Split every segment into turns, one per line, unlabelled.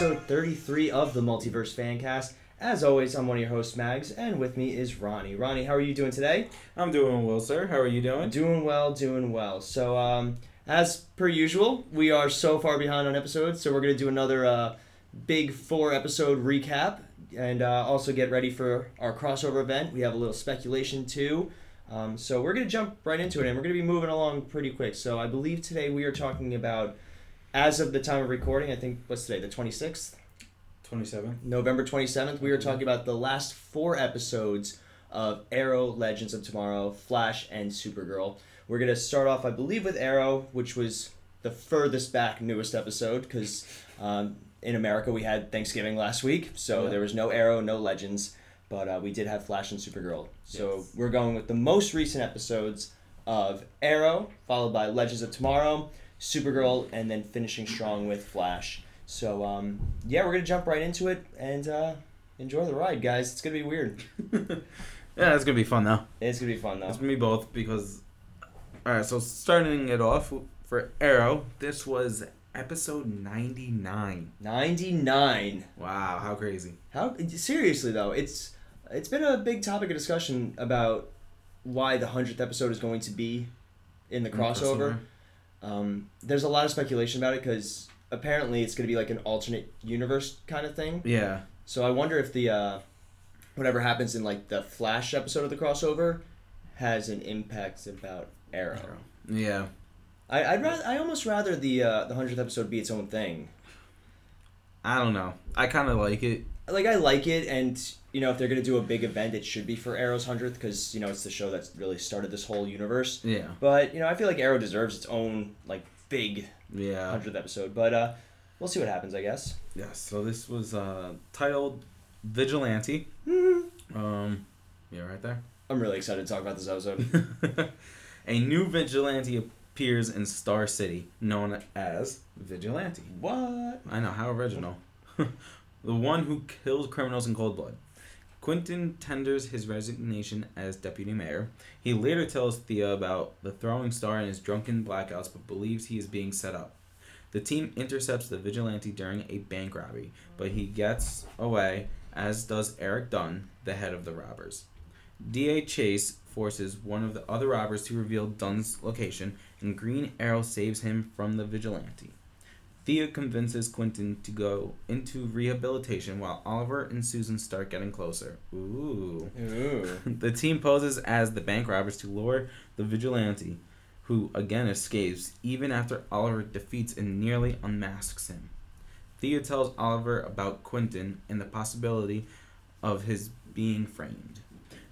episode 33 of the Multiverse Fancast. As always, I'm one of your hosts, Mags, and with me is Ronnie. Ronnie, how are you doing today?
I'm doing well, sir. How are you doing?
Doing well, doing well. So, um, as per usual, we are so far behind on episodes, so we're going to do another uh, big four episode recap and uh, also get ready for our crossover event. We have a little speculation too. Um, so, we're going to jump right into it, and we're going to be moving along pretty quick. So, I believe today we are talking about, as of the time of recording, I think, what's today, the twenty
sixth, twenty seventh,
November 27th, we are talking about the last four episodes of Arrow Legends of Tomorrow, Flash, and Supergirl. We're going to start off, I believe, with Arrow, which was the furthest back newest episode because um, in America we had Thanksgiving last week, so
Yeah.
there was no Arrow, no Legends, but uh, we did have Flash and Supergirl. So
Yes.
we're going with the most recent episodes of Arrow, followed by Legends of Tomorrow, Supergirl, and then finishing strong with Flash. So um, yeah, we're gonna jump right into it and uh, enjoy the ride, guys. It's gonna be weird.
yeah, it's gonna be fun though.
It's gonna be fun though.
It's gonna be both because. Alright, so starting it off for Arrow, this was episode 99.
Ninety nine.
Wow, how crazy.
How seriously though? It's it's been a big topic of discussion about why the hundredth episode is going to be in the crossover. Um, there's a lot of speculation about it because apparently it's going to be like an alternate universe kind of thing.
Yeah.
So I wonder if the uh, whatever happens in like the Flash episode of the crossover has an impact about Arrow.
Yeah.
I I'd rather I almost rather the uh, the hundredth episode be its own thing.
I don't know. I kind of like it.
Like I like it, and you know if they're gonna do a big event, it should be for Arrow's hundredth because you know it's the show that's really started this whole universe.
Yeah.
But you know I feel like Arrow deserves its own like big
Yeah.
hundredth episode. But uh, we'll see what happens, I guess.
Yeah. so this was uh, titled Vigilante. Um, yeah, right there.
I'm really excited to talk about this episode.
a new vigilante appears in Star City, known as Vigilante.
what?
I know, how original. the one who kills criminals in cold blood. Quentin tenders his resignation as deputy mayor. He later tells Thea about the throwing star and his drunken blackouts, but believes he is being set up. The team intercepts the vigilante during a bank robbery, but he gets away, as does Eric Dunn, the head of the robbers. D.A. Chase forces one of the other robbers to reveal Dunn's location, and Green Arrow saves him from the vigilante. Thea convinces Quentin to go into rehabilitation while Oliver and Susan start getting closer. Ooh.
Ooh.
The team poses as the bank robbers to lure the vigilante, who again escapes even after Oliver defeats and nearly unmasks him. Thea tells Oliver about Quentin and the possibility of his being framed.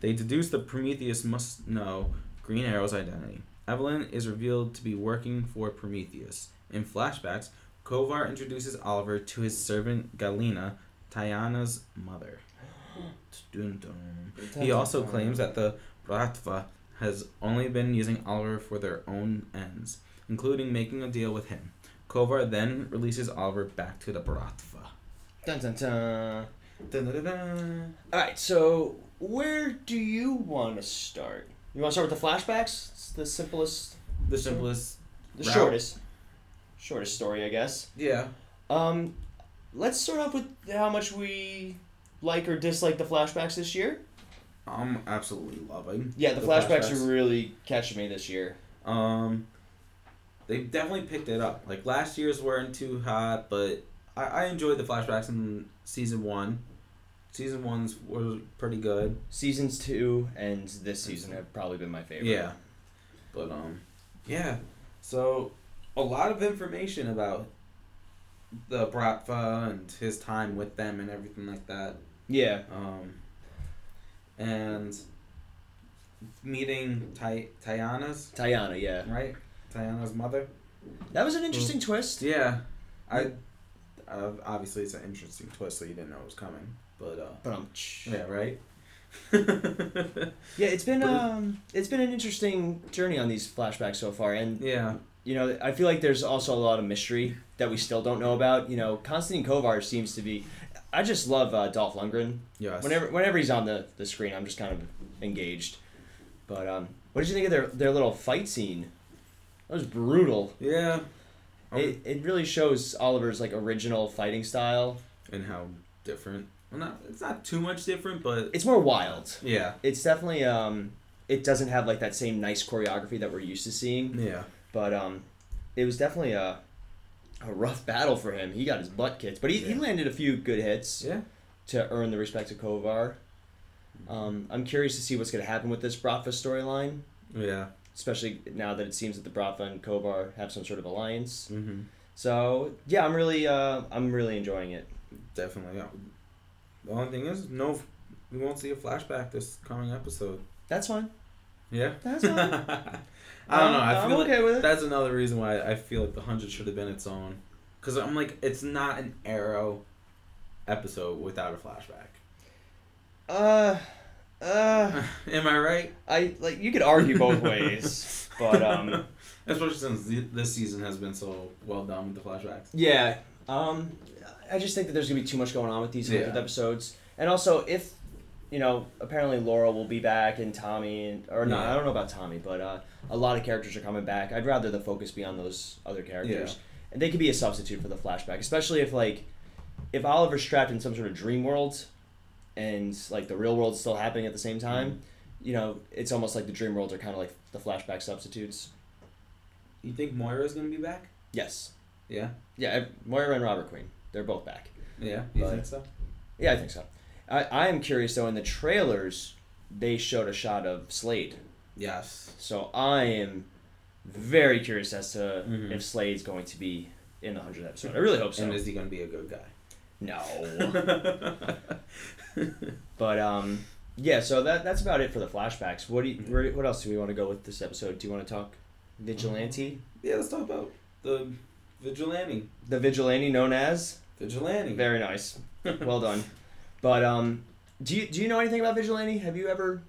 They deduce that Prometheus must know Green Arrow's identity. Evelyn is revealed to be working for Prometheus. In flashbacks, Kovar introduces Oliver to his servant Galina, Tyana's mother. Dun dun. He also claims that the Bratva has only been using Oliver for their own ends, including making a deal with him. Kovar then releases Oliver back to the Bratva.
Dun dun dun.
Dun-dun-dun-dun.
All right, so where do you want to start? You want to start with the flashbacks? It's the simplest,
The simplest.
the
Route.
shortest, shortest story, I guess.
Yeah.
Um, let's start off with how much we like or dislike the flashbacks this year.
I'm absolutely loving.
Yeah, the, flashbacks, are really catching me this year.
Um, they definitely picked it up. Like last year's weren't too hot, but I, I enjoyed the flashbacks in season one. Season ones were pretty good.
Seasons two and this season have probably been my favorite.
Yeah. But um, yeah. So a lot of information about the Bratva and his time with them and everything like that.
Yeah.
Um, and meeting Ty- Tyana's
Tayana, yeah.
right, Tyana's mother.
That was an interesting twist.
Yeah, I. Uh, obviously, it's an interesting twist, so you didn't know it was coming. But uh,
But um,
yeah, right.
yeah, it's been um, it's been an interesting journey on these flashbacks so far, and
yeah,
you know, I feel like there's also a lot of mystery that we still don't know about. You know, Konstantin Kovar seems to be. I just love uh, Dolph Lundgren.
yes.
Whenever whenever he's on the, the screen, I'm just kind of engaged. But um, what did you think of their their little fight scene? That was brutal.
Yeah, Oh,
It, it really shows Oliver's like original fighting style.
and how different. Well, not it's not too much different, but
It's more wild.
yeah,
It's definitely um, it doesn't have like that same nice choreography that we're used to seeing.
yeah,
But um, it was definitely a a rough battle for him. He got his butt kicked, but he, he landed a few good hits
yeah.
to earn the respect of Kovar. Um, I'm curious to see what's going to happen with this Bratva storyline,
Yeah.
especially now that it seems that the Bratva and Kovar have some sort of alliance.
Mm-hmm.
So yeah, I'm really uh, I'm really enjoying it.
Definitely. Yeah. The only thing is, no, we won't see a flashback this coming episode.
That's fine.
Yeah.
That's fine.
I don't know. I
I'm
feel
okay
like
with it.
that's another reason why I feel like the hundred should have been its own. Cause I'm like, it's not an Arrow episode without a flashback.
Uh, uh,
Am I right?
I like you could argue both ways, but um,
especially since the, this season has been so well done with the flashbacks.
yeah. Um, I just think that there's gonna be too much going on with these
Yeah.
episodes, and also if you know, apparently Laura will be back and Tommy, and, or not.
Yeah.
I don't know about Tommy, but uh, a lot of characters are coming back. I'd rather the focus be on those other characters, and they could be a substitute for the flashback, especially if like if Oliver's trapped in some sort of dream world, and like the real world's still happening at the same time. You know, it's almost like the dream worlds are kind of like the flashback substitutes.
You think Moira's gonna be back?
Yes.
Yeah.
Yeah, Moira and Robert Queen. They're both back.
Yeah. You
But-
think so?
Yeah, I think so. I, I am curious though. In the trailers, they showed a shot of Slade,
Yes.
so I am very curious as to
Mhm.
if Slade's going to be in the hundredth episode. I really hope so.
And is he gonna be a good guy?
no, but um, yeah. So that that's about it for the flashbacks. What do you, where, what else do we want to go with this episode? Do you want to talk vigilante?
yeah. Let's talk about the vigilante.
The vigilante known as
Vigilante.
very nice. Well done. But um, do you do you know anything about vigilante? Have you ever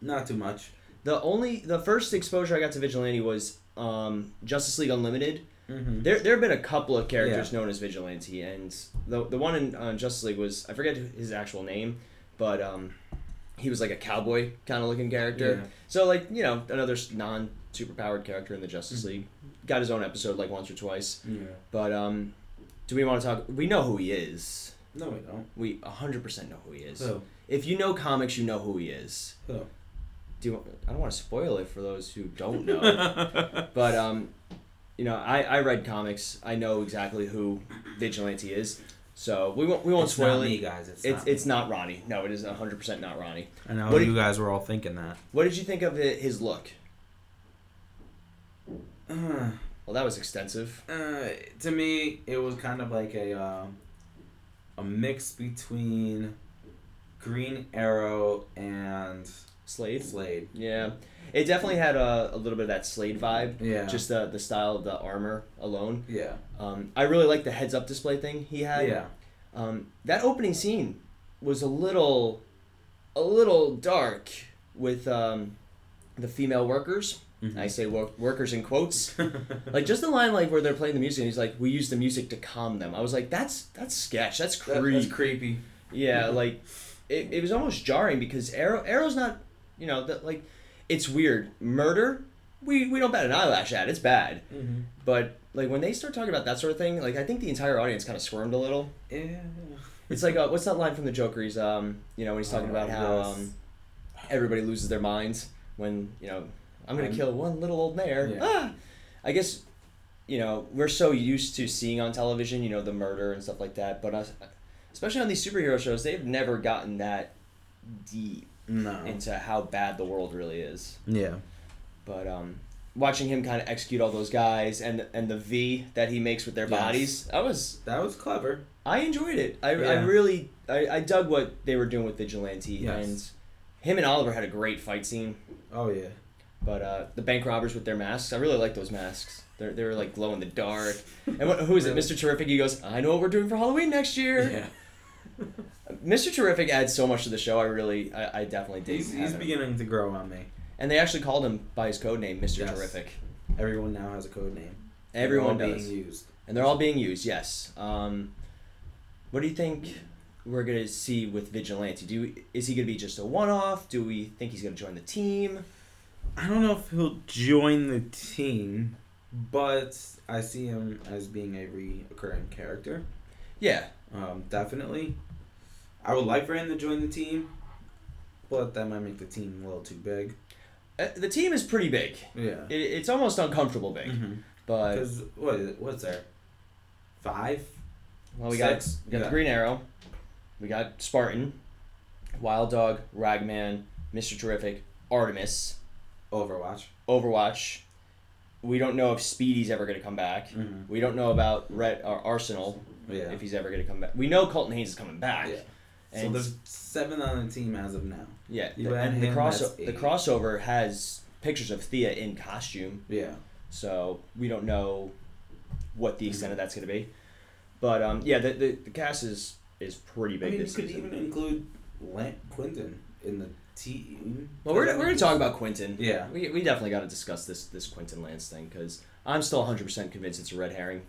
Not too much.
The only the first exposure I got to Vigilante was um, Justice League Unlimited.
Mm-hmm.
There there have been a couple of characters known as Vigilante, and the the one in uh, Justice League was I forget his actual name, but um, he was like a cowboy kind of looking character.
Yeah.
So like you know another non superpowered character in the Justice
Mhm.
League got his own episode like once or twice.
Yeah.
But um, do we want to talk? We know who he is.
No, we don't.
We hundred percent know who he is.
So.
If you know comics, you know who he is.
Who?
Do you, I don't want to spoil it for those who don't know. But um, you know, I, I read comics. I know exactly who Vigilante is. So we won't we won't
it's
spoil
not
it.
me, guys. It's,
It's
not
it's not Ronnie. No, it is hundred percent not Ronnie.
I know
What
you
you-
guys were all thinking that.
What did you think of his look?
Uh,
Well, that was extensive.
uh, to me, it was kind of like a um, a mix between Green Arrow and
Slade.
Slade.
Yeah, it definitely had a, a little bit of that Slade vibe.
Yeah.
Just the the style of the armor alone.
yeah.
Um, I really like the heads up display thing he had.
yeah.
Um, that opening scene was a little, a little dark with um, the female workers.
Mhm.
I say work, workers in quotes. like just the line like where they're playing the music and he's like, "We use the music to calm them." I was like, "That's that's sketch. That's
That-
creepy."
that's creepy.
yeah, like it, it was almost jarring because Arrow Arrow's not, you know, that like it's weird. Murder, we we don't bat an eyelash at. It's bad.
Mm-hmm.
But like when they start talking about that sort of thing, like I think the entire audience kind of squirmed a little.
Yeah.
It's like uh, what's that line from the Joker? He's um, you know, when he's talking
Oh,
about how
yes.
um, everybody loses their minds when you know I'm gonna
Um,
kill one little old mayor.
yeah.
Ah! I guess you know we're so used to seeing on television, you know, the murder and stuff like that. But us, especially on these superhero shows, they've never gotten that deep
No.
into how bad the world really is.
Yeah.
But um, watching him kind of execute all those guys and and the V that he makes with their
Yes.
bodies, that was
That was clever.
I enjoyed it. I, I really I, I dug what they were doing with Vigilante
Yes.
and him and Oliver had a great fight scene.
Oh yeah.
But uh, the bank robbers with their masks, I really like those masks. They're, they were like glow in the dark. And what, who is it? Mr. Terrific. He goes, I know what we're doing for Halloween next year.
Yeah.
Mr. Terrific adds so much to the show. I really, I, I definitely dig.
He's, he's beginning to grow on me.
And they actually called him by his code name, Mr.
Yes.
Terrific.
Everyone now has a code name. They're
Everyone
all
does.
being used.
and they're all being used. Yes. Um, what do you think we're gonna see with Vigilante? Do is he gonna be just a one-off? Do we think he's gonna join the team?
I don't know if he'll join the team. but I see him as being a reoccurring character.
Yeah,
Um, definitely. I would like for him to join the team, but that might make the team a little too big.
Uh, the team is pretty big.
Yeah.
It, it's almost uncomfortable big, but
Because what is it, what's there? Five.
well, we got we got
Yeah.
the Green Arrow, we got Spartan, Wild Dog, Ragman, Mister Terrific, Artemis,
Overwatch.
Overwatch. We don't know if Speedy's ever going to come back.
Mm-hmm.
We don't know about Red or Arsenal
Yeah.
if he's ever going to come back. We know Colton Haynes is coming back.
Yeah. So
And
there's seven on the team as of now.
yeah,
You
the, and the
him,
cross
that's
the crossover has pictures of Thea in costume.
Yeah.
So we don't know what the extent of that's going to be. But um, yeah, the, the, the cast is is pretty big.
I
big
mean, you could
season.
even include Lant Quentin in the
well, we're, we're going to talk about Quentin.
Yeah.
We, we definitely got to discuss this this Quentin Lance thing because I'm still 100% convinced it's a red herring.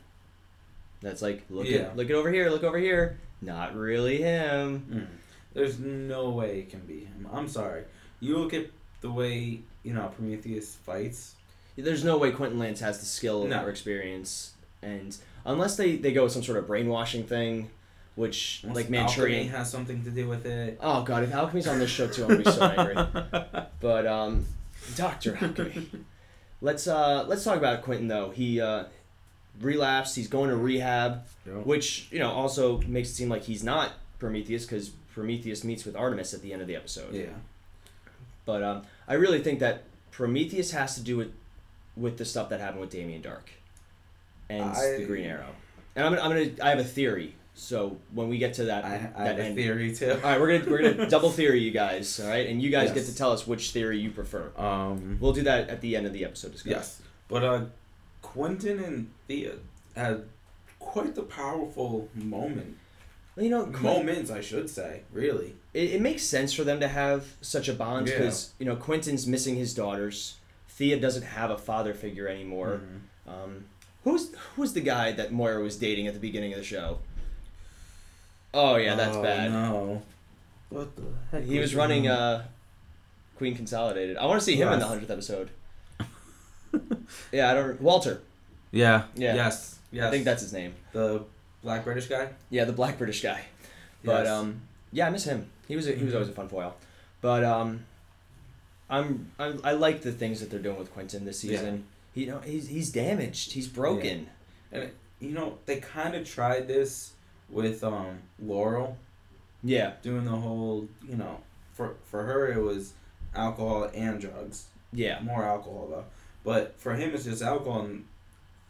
That's like look
Yeah.
at look it over here, look over here. Not really him.
Mm. There's no way it can be him. I'm sorry. You look at the way you know Prometheus fights.
There's no way Quentin Lance has the skill
No.
or experience, and unless they they go with some sort of brainwashing thing, which
Unless
like Manchurian.
alchemy has something to do with it.
Oh god, if Alchemy's on this show too, I'm gonna be so angry. But um, Doctor Alchemy. Let's uh let's talk about Quentin though. He uh relapsed. He's going to rehab, which you know also makes it seem like he's not Prometheus because Prometheus meets with Artemis at the end of the episode.
Yeah.
But um, I really think that Prometheus has to do with with the stuff that happened with Damien Darhk and
I-
the Green Arrow. And I'm gonna, I'm gonna I have a theory. So when we get to that
I, I
that end,
theory too.
all right, we're gonna we're gonna double theory you guys. All right, and you guys get to tell us which theory you prefer.
Um.
We'll do that at the end of the episode discussion.
Yes, but uh, Quentin and Thea had quite the powerful moment.
You know, Quentin,
Moments, I should say. Really.
it, it makes sense for them to have such a bond
Yeah.
because you know Quentin's missing his daughters. Thea doesn't have a father figure anymore.
Mhm.
Um, who's who's the guy that Moira was dating at the beginning of the show? Oh yeah, that's
Oh,
bad.
No. What the heck?
He was running uh, Queen Consolidated. I want to see him in the hundredth episode. yeah, I don't. Walter.
Yeah.
Yeah.
Yes. Yes.
I think that's his name.
the black British guy.
Yeah, the black British guy. But
Yes.
um, yeah, I miss him. He was a, he was
Mhm.
always a fun foil. But um, I'm, I'm I like the things that they're doing with Quentin this
Yeah.
season. He, you know, he's he's damaged. He's broken.
And you know they kind of tried this with um Laurel
Yeah,
doing the whole you know for for her it was alcohol and drugs
yeah,
more alcohol though but for him it's just alcohol and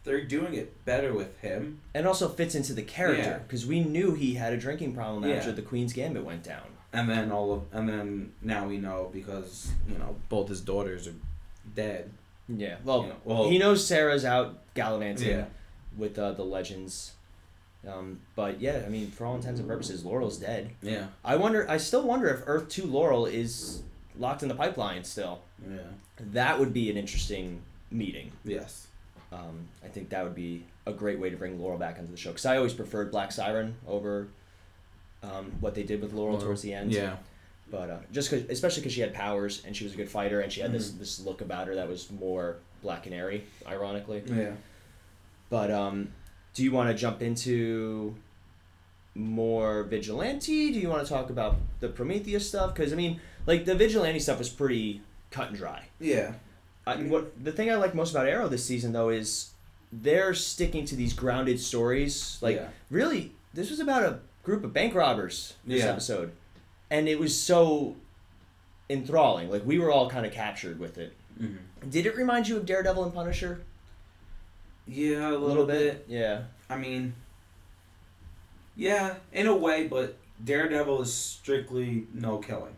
they're doing it better with him
and also fits into the character
Yeah.
because we knew he had a drinking problem
Yeah.
after the Queen's Gambit went down.
and then all of and then now we know because you know both his daughters are dead
Yeah, well,
You know, well-
he knows Sara's out gallivanting
Yeah.
with uh, the legends. Um, but yeah, I mean, for all intents and purposes, Laurel's dead.
yeah
I wonder. I still wonder if Earth Two Laurel is locked in the pipeline still.
yeah
That would be an interesting meeting.
yes
Um, I think that would be a great way to bring Laurel back into the show because I always preferred Black Siren over um, what they did with Laurel,
Laurel.
towards the end.
yeah
But uh, just cause, especially because she had powers and she was a good fighter and she had this
Mhm.
this look about her that was more Black Canary, ironically.
yeah
But um, do you want to jump into more vigilante? Do you want to talk about the Prometheus stuff? Because I mean, like the vigilante stuff was pretty cut and dry.
yeah
I, what the thing I like most about Arrow this season though is they're sticking to these grounded stories. Like
yeah.
really, this was about a group of bank robbers this
Yeah.
episode, and it was so enthralling. Like we were all kind of captured with it.
Mhm.
Did it remind you of Daredevil and Punisher?
Yeah a
A
little, bit.
Yeah.
I mean, yeah, in a way, but Daredevil is strictly no killing,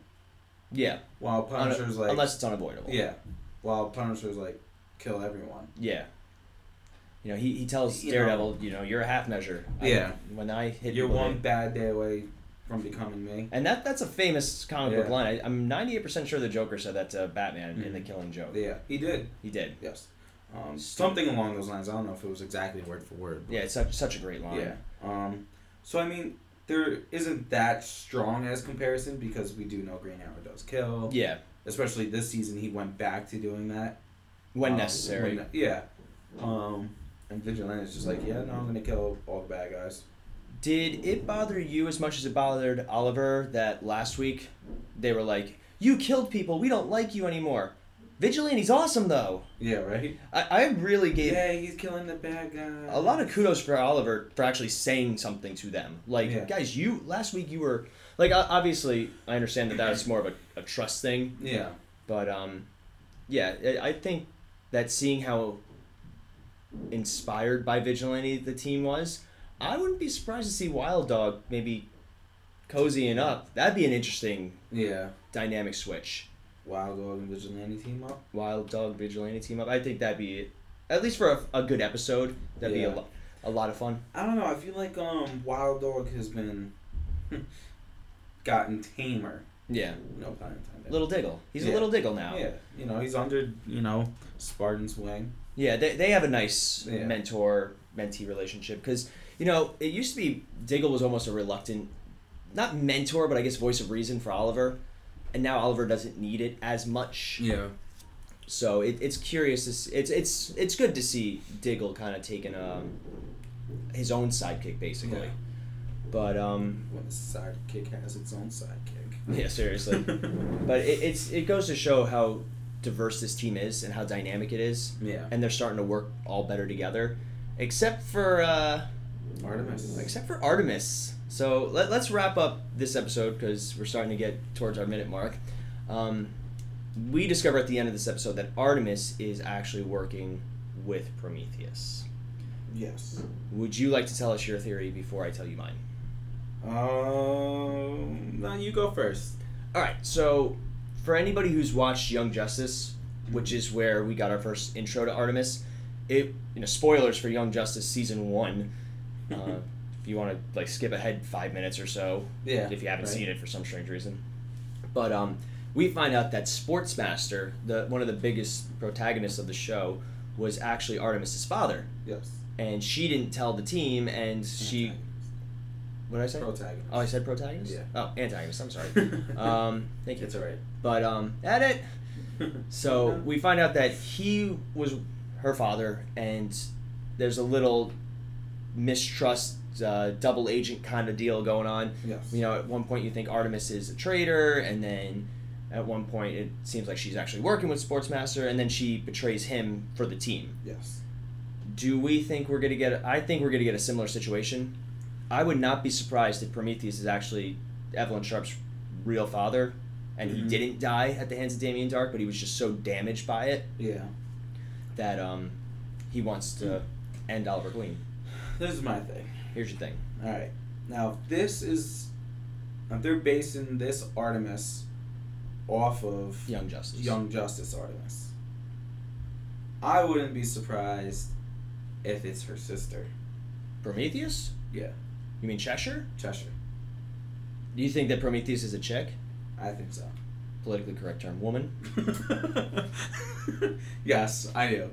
Yeah.
while
Un-
Punisher's like
unless it's unavoidable.
yeah, while Punisher's like kill everyone.
Yeah. You know, he, he tells
You
Daredevil, you know, you're a half measure. I-
Yeah.
when I hit
You're one bad day away from becoming me.
And that that's a famous comic book line. I, I'm 98% sure the Joker said that to Batman in The
Mhm.
Killing Joke.
Yeah, he did.
He did.
Yes, um, something along those lines. I don't know if it was exactly word for word.
Yeah, it's such, such a great line.
Yeah. Um, so I mean, there isn't that strong as comparison because we do know Green Arrow does kill.
Yeah.
Especially this season, he went back to doing that
When
Um,
necessary.
when- yeah. Um, and Vigilante's just like, yeah, no, I'm gonna kill all the bad guys.
Did it bother you as much as it bothered Oliver that last week they were like, "You killed people. We don't like you anymore." Vigilante's awesome though.
Yeah, right.
I, I really gave
Yeah, he's killing the bad guys.
a lot of kudos for Oliver for actually saying something to them. Like,
Yeah.
guys, you last week you were like, obviously, I understand that that's more of a, a trust thing,
Yeah.
but um, yeah, I- I think that seeing how inspired by Vigilante the team was, I wouldn't be surprised to see Wild Dog maybe cozying up. That'd be an interesting
Yeah.
dynamic switch.
Wild Dog and Vigilante team up.
Wild Dog Vigilante team up. I think that'd be at least for a, a good episode. That'd
Yeah.
be a, lo- a lot of fun.
I don't know. I feel like um Wild Dog has been gotten tamer.
Yeah,
No pun intended.
little Diggle. He's a little Diggle now.
Yeah, you know he's under you know Spartan's wing.
Yeah, they, they have a nice
Yeah.
mentor mentee relationship because you know it used to be Diggle was almost a reluctant, not mentor, but I guess voice of reason for Oliver, and now Oliver doesn't need it as much.
Yeah.
So it, it's curious. To it's it's it's good to see Diggle kind of taking um his own sidekick basically.
Yeah.
But um
When the sidekick has its own sidekick.
yeah seriously, but it, it's it goes to show how diverse this team is and how dynamic it is,
Yeah.
and they're starting to work all better together, except for. uh
Artemis.
except for Artemis. So let, let's wrap up this episode because we're starting to get towards our minute mark. Um, we discover at the end of this episode that Artemis is actually working with Prometheus.
Yes.
Would you like to tell us your theory before I tell you mine?
Um. No, you go first.
All right. So for anybody who's watched Young Justice, which is where we got our first intro to Artemis, it you know spoilers for Young Justice season one. Uh, if you want to like skip ahead five minutes or so,
Yeah.
if you haven't
right.
seen it for some strange reason. But um, we find out that Sportsmaster, the one of the biggest protagonists of the show, was actually Artemis's father,
Yes.
and she didn't tell the team, and she. What did I say?
Protagonist.
Oh, I said protagonist.
Yeah.
Oh, antagonist. I'm sorry. um, thank you.
It's alright.
But um, edit. So we find out that he was her father, and there's a little mistrust, uh, double agent kind of deal going on.
Yes.
You know, at one point you think Artemis is a traitor, and then at one point it seems like she's actually working with Sportsmaster, and then she betrays him for the team.
Yes.
Do we think we're gonna get? I think we're gonna get a similar situation. I would not be surprised if Prometheus is actually Evelyn Sharp's real father, and he
Mhm.
didn't die at the hands of Damien Darhk, but he was just so damaged by it
Yeah.
that um, he wants to end Oliver Queen.
This is my thing.
Here's your thing.
All right. Now, if this is, if they're basing this Artemis off of
Young Justice.
Young Justice Artemis, I wouldn't be surprised if it's her sister.
Prometheus?
Yeah,
You mean Cheshire?
Cheshire.
Do you think that Prometheus is a chick?
I think so.
Politically correct term. Woman?
yes, I do.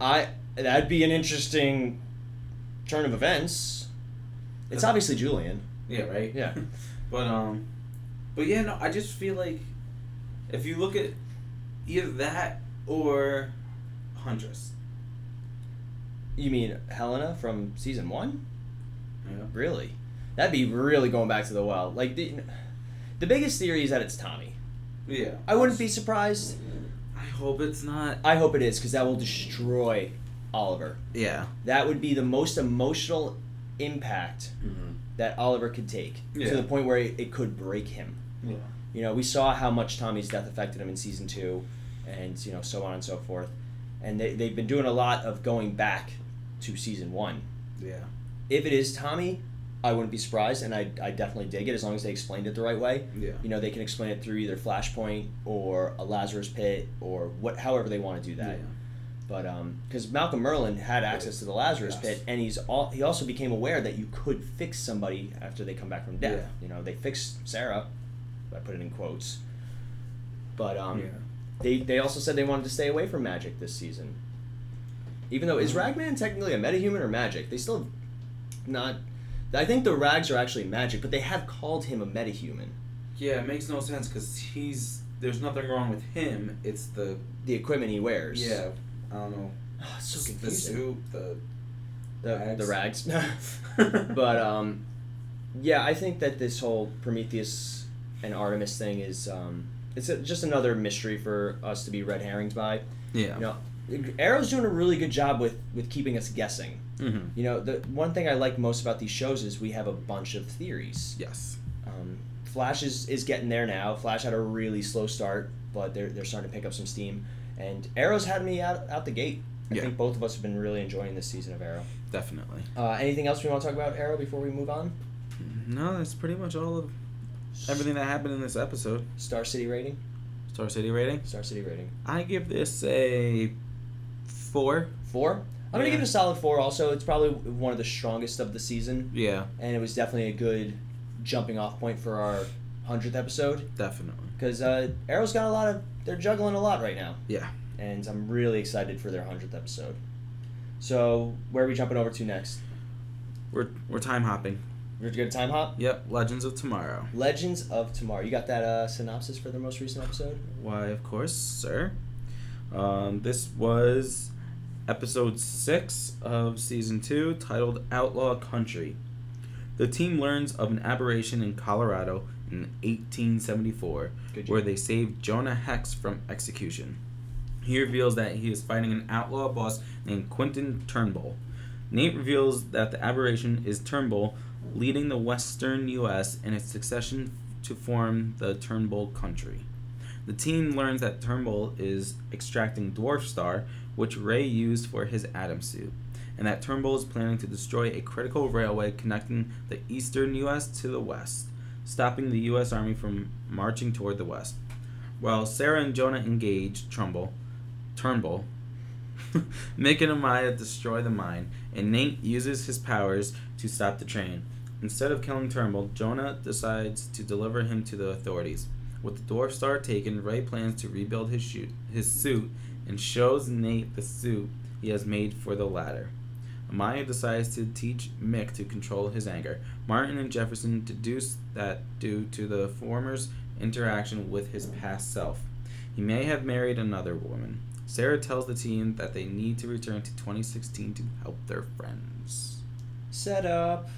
I. That'd be an interesting turn of events. It's obviously Julian.
Yeah, right.
Yeah.
But um, but yeah, no, I just feel like if you look at either that or Huntress.
You mean Helena from season one?
Yeah.
Really? That'd be really going back to the well. Like the, the biggest theory is that it's Tommy.
Yeah.
I wouldn't be surprised.
I hope it's not.
I hope it is because that will destroy Oliver.
Yeah.
That would be the most emotional impact
Mm-hmm.
that Oliver could take
Yeah.
to the point where it, it could break him.
Yeah.
You know, we saw how much Tommy's death affected him in season two, and you know, so on and so forth. And they they've been doing a lot of going back to season one.
Yeah.
If it is Tommy, I wouldn't be surprised, and I I definitely dig it as long as they explained it the right way.
Yeah.
You know, they can explain it through either Flashpoint or a Lazarus Pit or what, however they want to do that.
Yeah.
But um because Malcolm Merlyn had access to the Lazarus
Yes.
Pit, and he's all, he also became aware that you could fix somebody after they come back from death.
Yeah.
You know, they fixed Sara. I put it in quotes. But um,
yeah.
they they also said they wanted to stay away from magic this season. Even though is
Mhm.
Ragman technically a metahuman or magic? They still have not. I think the rags are actually magic, but they have called him a metahuman.
Yeah, it makes no sense because he's there's nothing wrong with him. It's the
The equipment he wears.
yeah. I don't know.
Oh, it's so
the
confusing.
soup, the
the, the rags.
but
but um, yeah, I think that this whole Prometheus and Artemis thing is um, it's a, just another mystery for us to be red herrings by.
yeah,
You know, Arrow's doing a really good job with with keeping us guessing.
mm-hmm.
You know, the one thing I like most about these shows is we have a bunch of theories.
yes,
Um, Flash is, is getting there now. Flash had a really slow start, but they're, they're starting to pick up some steam. And Arrow's had me out, out the gate. I
Yeah.
think both of us have been really enjoying this season of Arrow.
definitely.
Uh, anything else we want to talk about Arrow before we move on?
No, that's pretty much all of everything that happened in this episode.
Star City rating?
Star City rating.
Star City rating.
I give this a four.
Four? I'm going to give it a solid four also. It's probably one of the strongest of the season.
Yeah,
And it was definitely a good jumping off point for our 100th episode.
definitely.
Because uh, Arrow's got a lot of. They're juggling a lot right now.
Yeah.
And I'm really excited for their 100th episode. So, where are we jumping over to next?
We're we're time hopping.
We're going to time hop?
Yep, Legends of Tomorrow.
Legends of Tomorrow. You got that uh, synopsis for the most recent episode?
Why, of course, sir. Um, this was episode six of season two, titled Outlaw Country. The team learns of an aberration in Colorado in 1874, where they saved Jonah Hex from execution. He reveals that he is fighting an outlaw boss named Quentin Turnbull. Nate reveals that the aberration is Turnbull leading the western U.S. in its succession to form the Turnbull country. The team learns that Turnbull is extracting Dwarf Star, which Ray used for his Atom suit, and that Turnbull is planning to destroy a critical railway connecting the eastern U.S. to the west, stopping the U.S. Army from marching toward the west. While Sara and Jonah engage Trumbull, Turnbull, Mick and Amaya destroy the mine, and Nate uses his powers to stop the train. Instead of killing Turnbull, Jonah decides to deliver him to the authorities. With the Dwarf Star taken, Ray plans to rebuild his, shoot, his suit and shows Nate the suit he has made for the latter. Amaya decides to teach Mick to control his anger. Martin and Jefferson deduce that due to the former's interaction with his past self. He may have married another woman. Sara tells the team that they need to return to 2016 to help their friends.
Set up.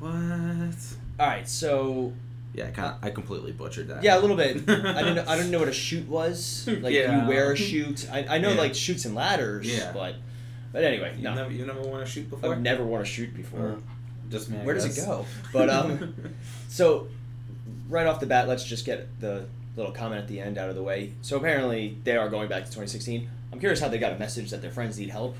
What?
All right, so
Yeah, I, kinda, I completely butchered that.
yeah, a little bit. I didn't. Know, I didn't know what a shoot was. Like
Yeah.
you wear a shoot. I, I know
Yeah.
like shoots and ladders.
Yeah.
But but anyway,
You
no.
never, you never want to shoot before?
I've never want to shoot before.
Uh, Just me. I
Where does it go? But um, so right off the bat, let's just get the little comment at the end out of the way. So apparently they are going back to 2016. I'm curious how they got a message that their friends need help.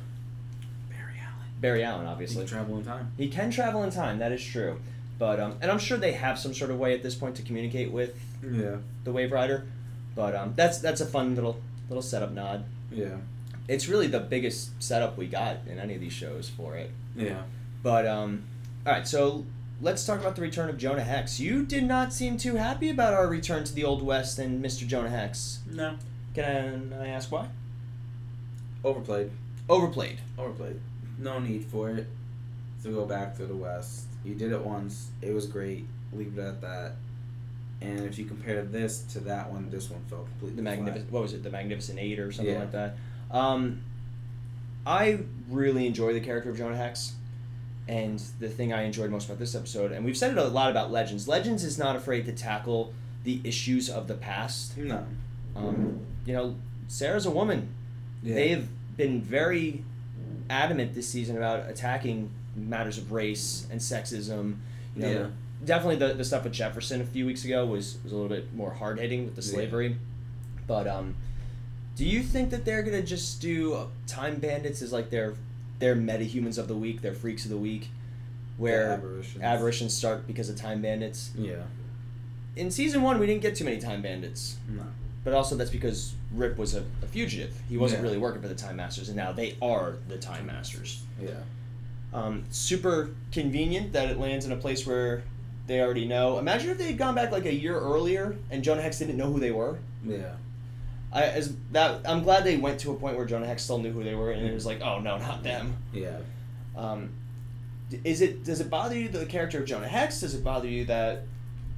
Barry Allen.
Barry Allen,
You
obviously.
can travel in time.
He can travel in time. That is true. But um, and I'm sure they have some sort of way at this point to communicate with
Yeah.
the Waverider. But um, that's that's a fun little little setup nod.
Yeah.
It's really the biggest setup we got in any of these shows for it.
Yeah.
But um, all right, so let's talk about the return of Jonah Hex. You did not seem too happy about our return to the Old West and Mr. Jonah Hex.
No.
Can I, I ask why?
Overplayed.
Overplayed.
Overplayed. No need for it to go back to the West. You did it once. It was great. Leave it at that. And if you compare this to that one, this one felt completely
The magnificent. What was it? The Magnificent Eight or something
Yeah.
like that. Um, I really enjoy the character of Jonah Hex. And the thing I enjoyed most about this episode, and we've said it a lot about Legends. Legends is not afraid to tackle the issues of the past.
No.
Um, you know, Sara's a woman. Yeah. They've been very adamant this season about attacking matters of race and sexism. You know,
Yeah.
definitely the, the stuff with Jefferson a few weeks ago was, was a little bit more hard hitting with the
Yeah.
slavery. But um, do you think that they're gonna just do uh, Time Bandits as like their their metahumans of the week, their freaks of the week, where
aberrations.
aberrations start because of Time Bandits?
Yeah.
In season one, we didn't get too many Time Bandits.
No.
But also that's because Rip was a, a fugitive. He wasn't
Yeah.
really working for the Time Masters, and now they are the Time Masters.
Yeah.
Um, super convenient that it lands in a place where they already know. Imagine if they had gone back like a year earlier and Jonah Hex didn't know who they were.
Yeah.
I as that I'm glad they went to a point where Jonah Hex still knew who they were, and it was like, oh no, not them.
Yeah.
Um, is it does it bother you the character of Jonah Hex? Does it bother you that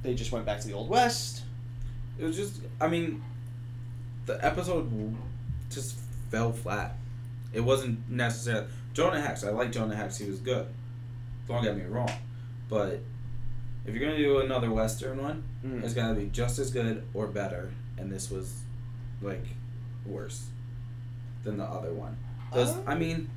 they just went back to the old west?
It was just. I mean, the episode just fell flat. It wasn't necessarily Jonah Hex. I like Jonah Hex. He was good. Don't get me wrong, but if you're gonna do another western one,
Mm.
it's gotta be just as good or better. And this was like worse than the other one. Does
Uh,
I mean,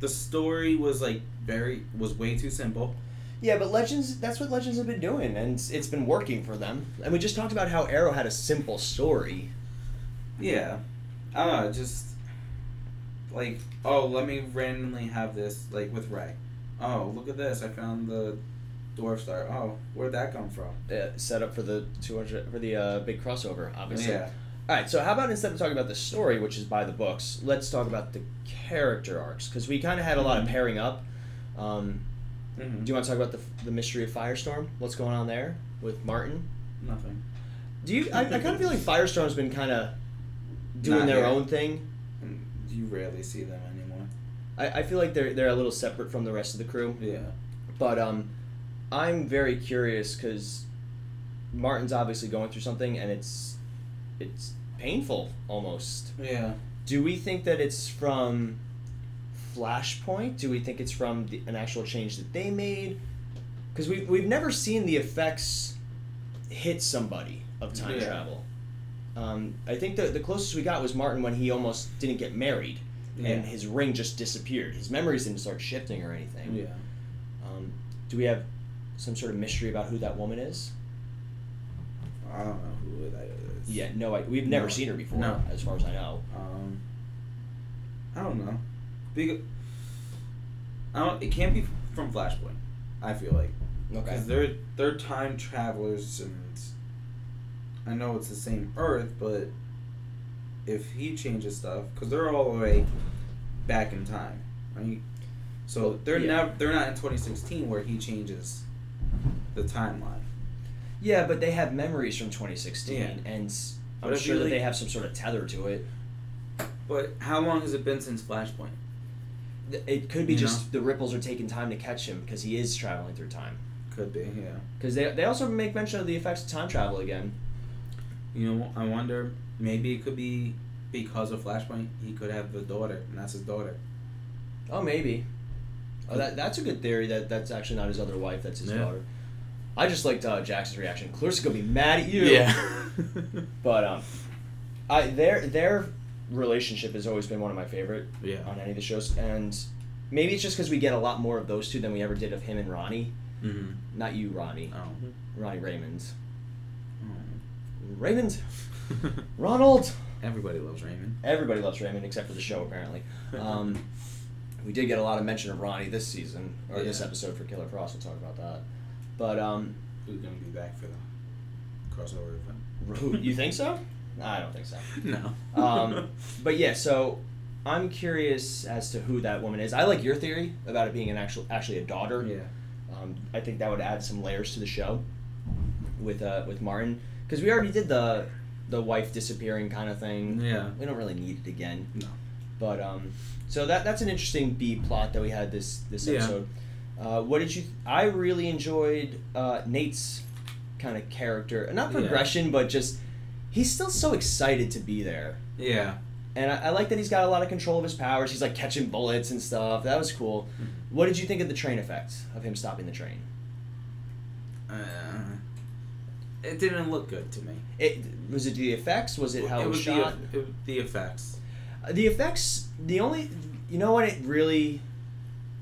the story was like very was way too simple.
Yeah, but Legends, that's what Legends have been doing, and it's, it's been working for them. And we just talked about how Arrow had a simple story.
Yeah, I don't know. Just like oh, let me randomly have this like with Ray. Oh, look at this! I found the dwarf star. Oh, where'd that come from?
Uh, set up for the 200 for the uh, big crossover, obviously.
Yeah,
All right, so how about instead of talking about the story, which is by the books, let's talk about the character arcs because we kind of had a lot of
Mhm.
pairing up. Um,
mm-hmm.
do you want to talk about the, the mystery of Firestorm? What's going on there with Martin?
nothing.
Do you? I, I kind of feel like Firestorm's been kind of doing
Not
their
here.
own thing.
Mm, You rarely see them anymore.
I, I feel like they're they're a little separate from the rest of the crew.
Yeah.
But um, I'm very curious because Martin's obviously going through something, and it's it's painful almost.
Yeah.
Do we think that it's from Flashpoint? Do we think it's from the, an actual change that they made? Because we we've never seen the effects hit somebody of time
Yeah.
travel. Um, I think the the closest we got was Martin when he almost didn't get married,
Yeah.
and his ring just disappeared. His memories didn't start shifting or anything.
Yeah.
Um, do we have some sort of mystery about who that woman is?
I don't know who that is.
Yeah, no, I, we've never
No.
seen her before,
No.
as far as I know.
Um. I don't know. Big. I don't. It can't be from Flashpoint. I feel like.
Okay.
Because they're they're time travelers, and I know it's the same Earth, but if he changes stuff, because they're all the way back in time, right? So they're
Yeah.
never they're not in twenty sixteen where he changes the timeline.
Yeah, but they have memories from 2016,
Yeah.
and I'm sure that they have some sort of tether to it.
But how long has it been since Flashpoint?
It could be
You
just the ripples are taking time to catch him because he is traveling through time.
Could be, yeah.
Because they, they also make mention of the effects of time travel again.
You know, I wonder. Maybe it could be because of Flashpoint. He could have the daughter, and that's his daughter.
Oh, maybe. Oh, that that's a good theory. That that's actually not his other wife. That's his
Yeah.
daughter. I just liked uh, Jackson's reaction. Clarissa's gonna be mad at you. Yeah. But um, I their their relationship has always been one of my favorite
yeah.
on any of the shows, and maybe it's just because we get a lot more of those two than we ever did of him and Ronnie.
Mm-hmm.
Not you, Ronnie.
Oh.
Ronnie Raymond.
Oh.
Raymond. Ronald.
Everybody loves Raymond.
Everybody loves Raymond except for the show, apparently. Um, we did get a lot of mention of Ronnie this season or this episode for Killer Frost. We'll talk about that. But um,
Who's gonna be back for the crossover event?
who, you think so? I don't think so.
No.
Um, but yeah, so I'm curious as to who that woman is. I like your theory about it being an actual, actually a daughter.
yeah.
Um, I think that would add some layers to the show with uh, with Martin because we already did the the wife disappearing kind of thing.
Yeah.
We don't really need it again.
No.
But um, so that that's an interesting B plot that we had this this
Yeah.
Uh, what did you? I really enjoyed uh, Nate's kind of character, not
Yeah.
progression, but just he's still so excited to be there.
Yeah.
And I, I like that he's got a lot of control of his powers. He's like catching bullets and stuff. That was cool. What did you think of the train effect of him stopping the train?
Uh, it didn't look good to me.
It was it the effects? Was it how it, was,
was
shot?
the, it, the effects.
Uh, The effects. The only. You know what? It really.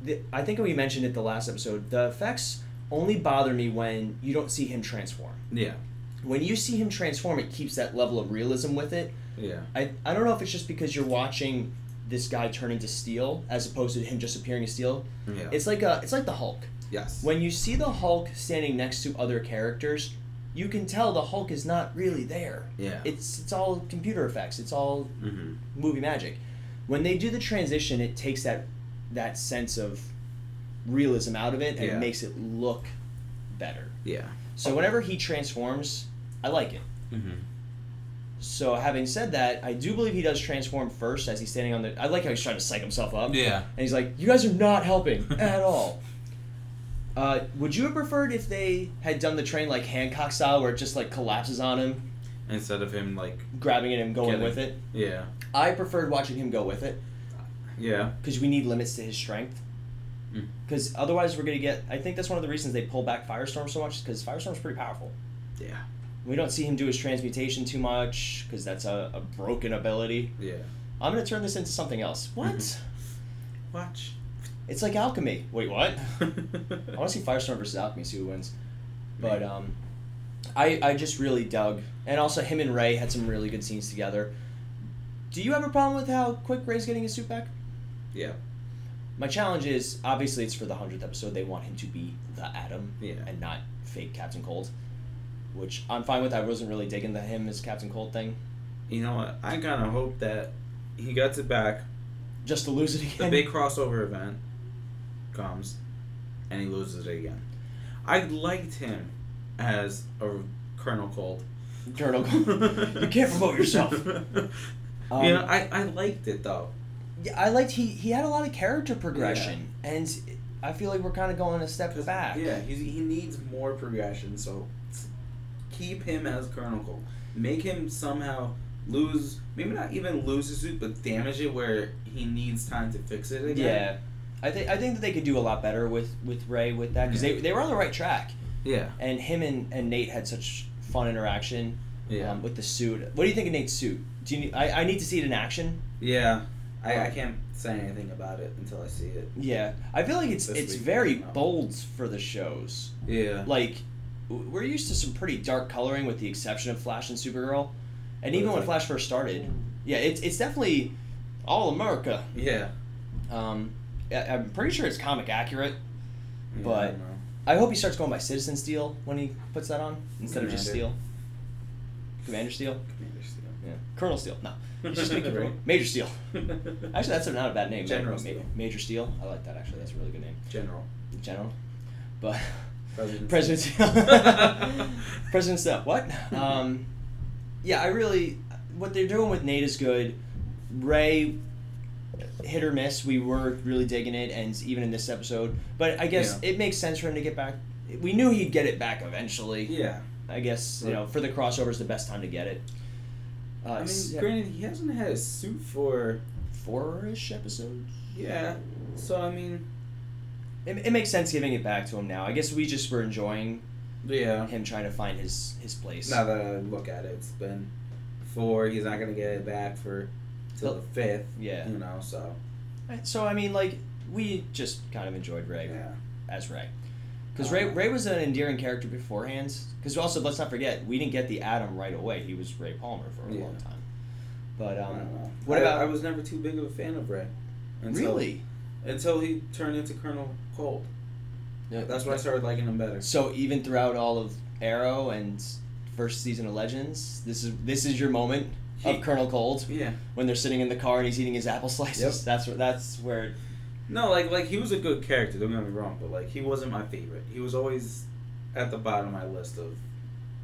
The, I think we mentioned it the last episode. The effects only bother me when you don't see him transform.
Yeah.
When you see him transform, it keeps that level of realism with it.
Yeah.
I, I don't know if it's just because you're watching this guy turn into steel as opposed to him just appearing as steel.
Yeah.
It's like a it's like the Hulk.
yes.
When you see the Hulk standing next to other characters, you can tell the Hulk is not really there.
yeah.
It's it's all computer effects. It's all
mm-hmm.
movie magic. When they do the transition, it takes that that sense of realism out of it and
Yeah.
it makes it look better.
Yeah.
So whenever he transforms, I like it.
Mm-hmm.
So having said that, I do believe he does transform first as he's standing on the. I like how he's trying to psych himself up.
Yeah.
And he's like, "You guys are not helping at all." Uh, would you have preferred if they had done the train like Hancock style, where it just like collapses on him,
Instead of him like
grabbing it and going
Getting-
with it?
yeah.
I preferred watching him go with it.
Yeah.
because we need limits to his strength.
Mm.
Because otherwise, we're gonna get. I think that's one of the reasons they pull back Firestorm so much. Because Firestorm's pretty powerful.
Yeah.
We don't see him do his transmutation too much because that's a, a broken ability.
Yeah.
I'm gonna turn this into something else. What?
Mhm. Watch.
It's like alchemy. Wait, what? I want to see Firestorm versus Alchemy, see who wins. But um, I I just really dug, and also him and Ray had some really good scenes together. Do you have a problem with how quick Ray's getting his suit back?
Yeah.
My challenge is obviously it's for the hundredth episode. They want him to be the Atom
Yeah.
and not fake Captain Cold, which I'm fine with. I wasn't really digging the him as Captain Cold thing,
You know what? I kind of hope that he gets it back.
just to lose it again.
The big crossover event comes, and he loses it again. I liked him as a Colonel Cold.
Colonel Cold. you can't promote yourself. Um,
you know, I, I liked it though.
Yeah, I liked he he had a lot of character progression, and I feel like we're kind of going a step back.
Yeah, he's, he needs more progression. So keep him as Colonel Cold. Make him somehow lose, maybe not even lose his suit, but damage it where he needs time to fix it again.
Yeah. I think I think that they could do a lot better with with Ray with that because they, they were on the right track,
Yeah.
and him and, and Nate had such fun interaction
Yeah.
um, with the suit. What do you think of Nate's suit? Do you need, I, I need to see it in action.
yeah. I, I can't say anything about it until I see it.
Yeah, I feel like it's
This
it's
week,
very bold for the shows.
Yeah.
Like w- we're used to some pretty dark coloring, with the exception of Flash and Supergirl, and
But
even when
like-
Flash first started, yeah, it's it's definitely all America.
Yeah.
Um, I- I'm pretty sure it's comic accurate.
Yeah,
But-
I don't know.
I hope he starts going by Citizen Steel when he puts that on instead of just
Commander.
Steel. Commander Steel.
Commander Steel.
Yeah. Colonel Steel. No, he's just making Major Steel. Actually, that's not a bad name.
General Steel.
Major Steel. I like that. Actually, that's a really good name.
General.
General. But
President.
President Steel. President Steel. What? Um, yeah, I really. What they're doing with Nate is good. Ray, hit or miss. We were really digging it, and even in this episode. But I guess it makes sense for him to get back. We knew he'd get it back eventually.
Yeah.
I guess you know for the crossovers, the best time to get it. Uh,
I mean,
yeah,
granted, he hasn't had a suit for.
four-ish episodes.
Yeah. So, I mean,
It, it makes sense giving it back to him now. I guess we just were enjoying
yeah.
him trying to find his his place.
Now that I look at it, it's been four. He's not going to get it back for till the fifth.
Yeah.
You know, so.
So I mean, like we just kind of enjoyed Ray
Yeah.
as Ray, because Ray Ray was an endearing character beforehand. Because also let's not forget we didn't get the Atom right away. He was Ray Palmer for a
Yeah.
long time. But
I
um,
don't know.
what
I,
about
I was never too big of a fan of Ray. Until,
really?
Until he turned into Colonel Cold.
Yeah,
That's when I started liking him better.
So even throughout all of Arrow and first season of Legends, this is this is your moment
He-
of Colonel Cold
Yeah.
when they're sitting in the car and he's eating his apple slices.
Yep.
That's where that's where.
No, like like he was a good character. Don't get me wrong, but like he wasn't my favorite. He was always at the bottom of my list of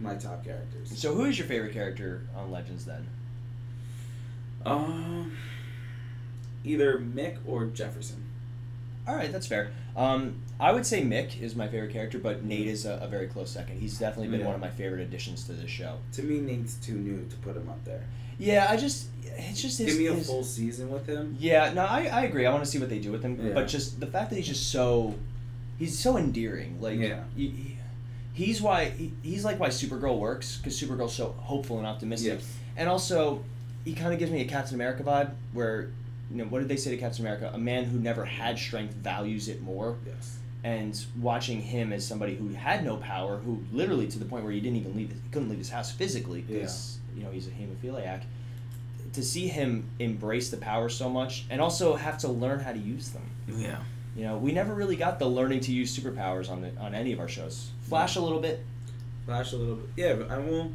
my top characters.
So who is your favorite character on Legends then?
Um, either Mick or Jefferson.
All right, that's fair. Um, I would say Mick is my favorite character, but Nate is a, a very close second. He's definitely been
Yeah.
one of my favorite additions to this show.
To me, Nate's too new to put him up there.
Yeah, I just it's just his,
Give me a
his-
full season with him.
Yeah, no, I, I agree. I want to see what they do with him,
Yeah.
but just the fact that he's just so he's so endearing. Like
Yeah.
he, he- he's why he, he's like why Supergirl works because Supergirl's so hopeful and optimistic,
Yes.
and also he kind of gives me a Captain America vibe where. You know, what did they say to Captain America? A man who never had strength values it more.
Yes.
and watching him as somebody who had no power, who literally to the point where he didn't even leave, he couldn't leave his house physically because you know he's a hemophiliac. To see him embrace the power so much, and also have to learn how to use them.
Yeah.
You know, we never really got the learning to use superpowers on the, on any of our shows. Flash a little bit.
Flash a little bit. Yeah, but I won't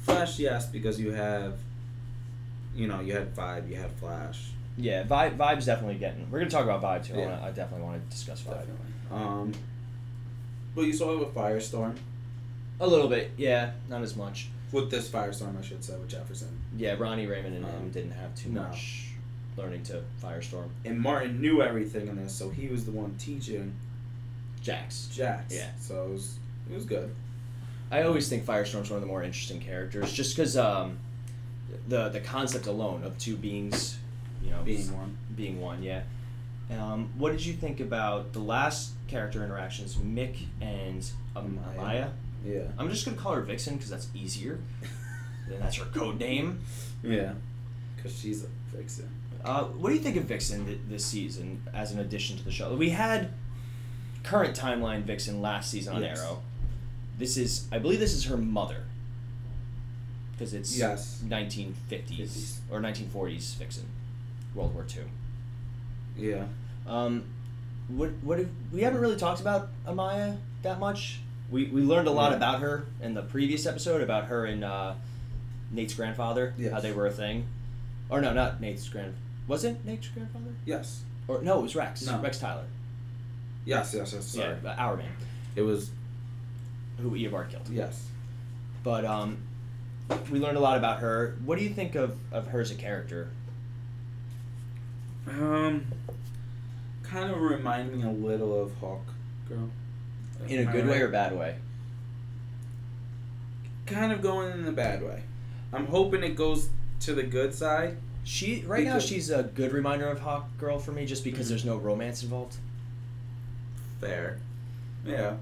Flash, yes, because you have. You know, you had Vibe, you had Flash.
Yeah, vibe, vibe's definitely getting. We're gonna talk about vibe too. I,
Yeah.
wanna, I definitely want to discuss vibe.
Definitely. Um. But you saw it with Firestorm.
A little bit, yeah, not as much.
With this Firestorm, I should say, with Jefferson.
Yeah, Ronnie Raymond and him
Um,
didn't have too
no.
much learning to Firestorm.
And Martin knew everything in this, so he was the one teaching
Jax.
Jax.
Yeah.
So it was, it was good.
I always think Firestorm's one of the more interesting characters, just because um, the the concept alone of two beings, you you know,
Being one.
being one, yeah. Um, what did you think about the last character interactions, Mick and um,
Amaya. Yeah.
I'm just gonna call her Vixen because that's easier. and that's her code name.
Yeah. Because she's a vixen.
Uh, what do you think of Vixen th- this season as an addition to the show? We had current timeline Vixen last season on
Yes.
Arrow. This is, I believe, this is her mother. Because it's
Yes.
1950s
50s.
or 1940s Vixen, World War Two.
Yeah.
Um, what what have, we haven't really talked about Amaya that much. We we learned a lot
Yeah.
about her in the previous episode about her and uh, Nate's grandfather.
Yes.
How they were a thing, or no, not Nate's grand. Was it Nate's grandfather?
Yes.
Or no, it was Rex.
No.
Rex Tyler.
Yes, yes, yes. Sorry.
Yeah, our man,
It was,
who Eobard killed.
yes.
But um, we learned a lot about her. What do you think of of her as a character?
Um, kind of remind me a little of Hawk Girl.
In a good way or bad way?
Kind of going in the bad way. I'm hoping it goes to the good side.
She right now she's a good reminder of Hawk Girl for me, just because
Mhm.
there's no romance involved.
Fair. Yeah.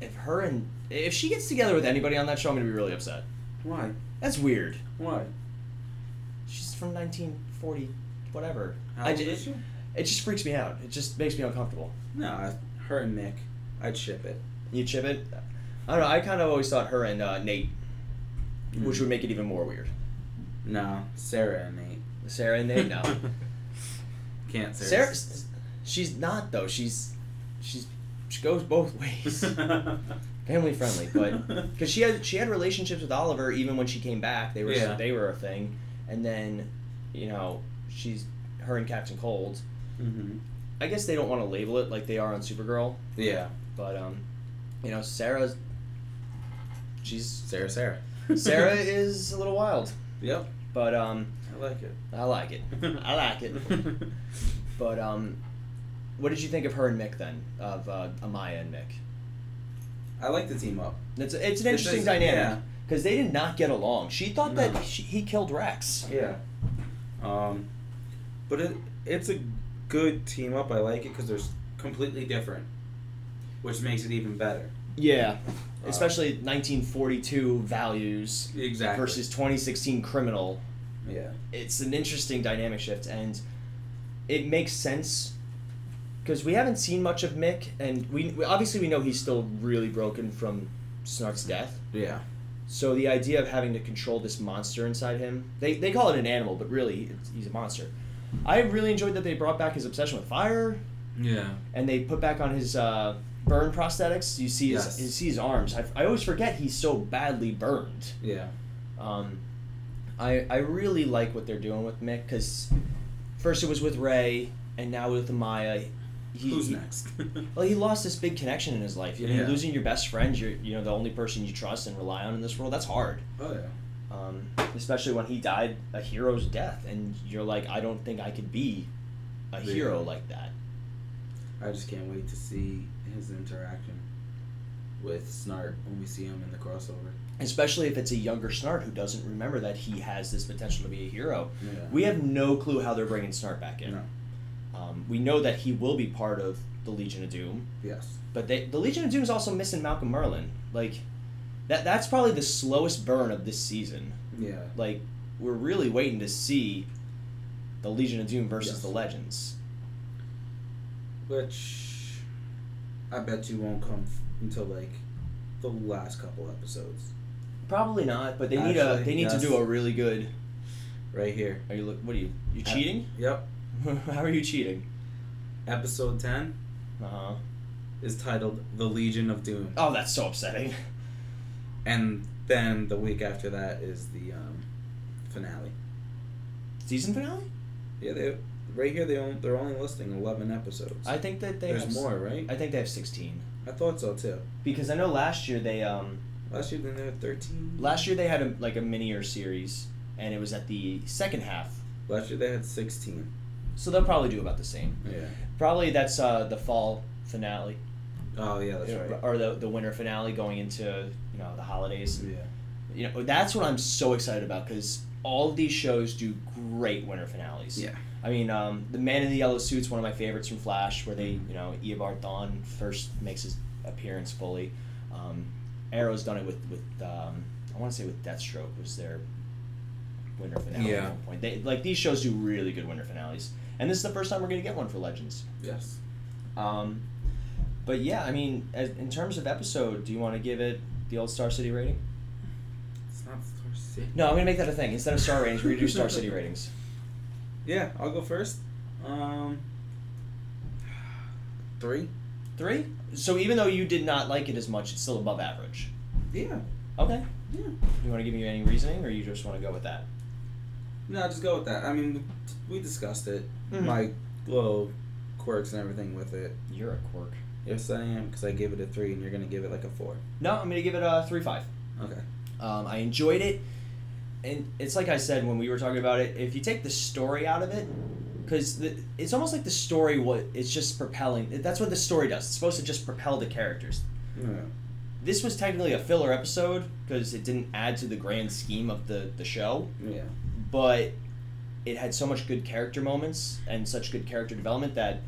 if her and if she gets together with anybody on that show, I'm gonna be really upset.
Why?
That's weird.
Why?
She's from 1940, whatever.
How
I
old
ju-
is she?
It just freaks me out. It just makes me uncomfortable.
No, her and Nick. I'd ship it.
You chip it. I don't know. I kind of always thought her and uh, Nate, which
Mm.
would make it even more weird.
No, Sara and Nate.
Sara and Nate, no.
Can't say
Sara, she's not though. She's she's she goes both ways. Family friendly, but because she had she had relationships with Oliver even when she came back. They were
Yeah.
they were a thing, and then you know she's her and Captain Cold.
hmm
I guess they don't want to label it like they are on Supergirl,
Yeah.
But um, you know Sara's she's
Sara, Sara.
Sara is a little wild,
Yep.
but um,
I like it.
I like it. I like it. But um, what did you think of her and Mick then? Of uh, Amaya and Mick?
I like the team up.
It's it's an interesting
is-
dynamic
yeah.
because they did not get along. She thought
No.
that she, he killed Rex.
Yeah. Um, but it it's a good team up. I like it because they're completely different, which makes it even better.
Yeah,
Uh,
especially 1942 values
Exactly.
versus 2016 criminal.
Yeah.
It's an interesting dynamic shift, and it makes sense because we haven't seen much of Mick, and we, we obviously we know he's still really broken from Snart's death.
Yeah.
So the idea of having to control this monster inside him, they, they call it an animal, but really it's, he's a monster. I really enjoyed that they brought back his obsession with fire,
Yeah.
and they put back on his uh, burn prosthetics. You see his,
Yes.
you see his arms. I, I always forget he's so badly burned.
Yeah.
Um, I I really like what they're doing with Mick because first it was with Ray, and now with Amaya. He,
Who's next?
Well, he lost this big connection in his life. You know,
Yeah.
losing your best friend, you're you know the only person you trust and rely on in this world. That's hard.
oh yeah.
Um, especially when he died a hero's death, and you're like, I don't think I could be a
Yeah.
hero like that.
I just can't wait to see his interaction with Snart when we see him in the crossover.
Especially if it's a younger Snart who doesn't remember that he has this potential to be a hero.
Yeah.
We have no clue how they're bringing Snart back in.
No.
Um, we know that he will be part of the Legion of Doom,
Yes.
but they, the Legion of Doom is also missing Malcolm Merlyn. Like, that that's probably the slowest burn of this season.
Yeah.
Like, we're really waiting to see the Legion of Doom versus
Yes.
the Legends.
Which I bet you won't come f- until like the last couple episodes.
Probably not, but they need a they need
yes.
to do a really good.
Right here.
Are you look? What are you? You cheating?
Yep.
How are you cheating?
Episode ten
Uh huh.
is titled "The Legion of Doom,"
Oh, that's so upsetting.
and then the week after that is the um, finale.
Season finale?
Yeah, they right here they only, they're only listing eleven episodes.
I think that they
There's
have,
more, right?
I think they have sixteen
I thought so too.
because I know last year they um
Last year then they had thirteen.
last year they had a, like a mini or series and it was at the second half,
Last year they had sixteen.
so they'll probably do about the same.
Yeah.
Probably that's uh, the fall finale
Oh yeah, that's right.
or the the winter finale going into you know the holidays.
Yeah.
You know that's what I'm so excited about because all of these shows do great winter finales.
Yeah.
I mean, um, the Man in the Yellow Suit's one of my favorites from Flash, where they, you know, Eobard Thawne first makes his appearance fully. Um, Arrow's done it with with um, I want to say with Deathstroke was their winter finale
Yeah.
at one point. They like these shows do really good winter finales, and this is the first time we're gonna get one for Legends.
Yes.
Um, but yeah, I mean, as, in terms of episode, do you want to give it the old Star City rating?
It's not Star City.
No, I'm gonna make that a thing. Instead of star ratings, we're gonna do Star City ratings.
Yeah, I'll go first. Um, three.
Three. So even though you did not like it as much, it's still above average.
Yeah.
Okay.
Yeah.
You want to give me any reasoning, or you just want to go with that?
No, just go with that. I mean, we discussed it.
Mhm.
My little quirks and everything with it.
You're a quirk.
Yes, I am, because I gave it a three, and you're gonna give it like a four.
No, I'm gonna give it a three five.
Okay.
Um, I enjoyed it, and it's like I said when we were talking about it. If you take the story out of it, because it's almost like the story what it's just propelling. That's what the story does. It's supposed to just propel the characters.
Yeah.
This was technically a filler episode because it didn't add to the grand scheme of the the show,
Yeah.
but it had so much good character moments and such good character development that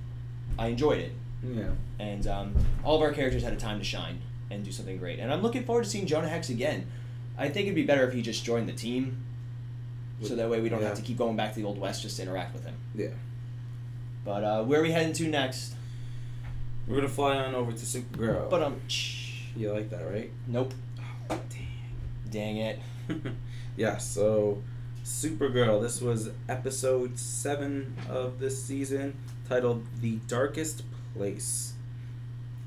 I enjoyed it.
Yeah.
and um, all of our characters had a time to shine and do something great. And I'm looking forward to seeing Jonah Hex again. I think it'd be better if he just joined the team, so that way we don't
Yeah.
have to keep going back to the old west just to interact with him.
Yeah.
But uh, where are we heading to next?
We're gonna fly on over to Supergirl.
But um,
you like that, right?
nope.
Oh,
Dang it.
yeah. So, Supergirl. This was episode seven of this season, titled "The Darkest Place."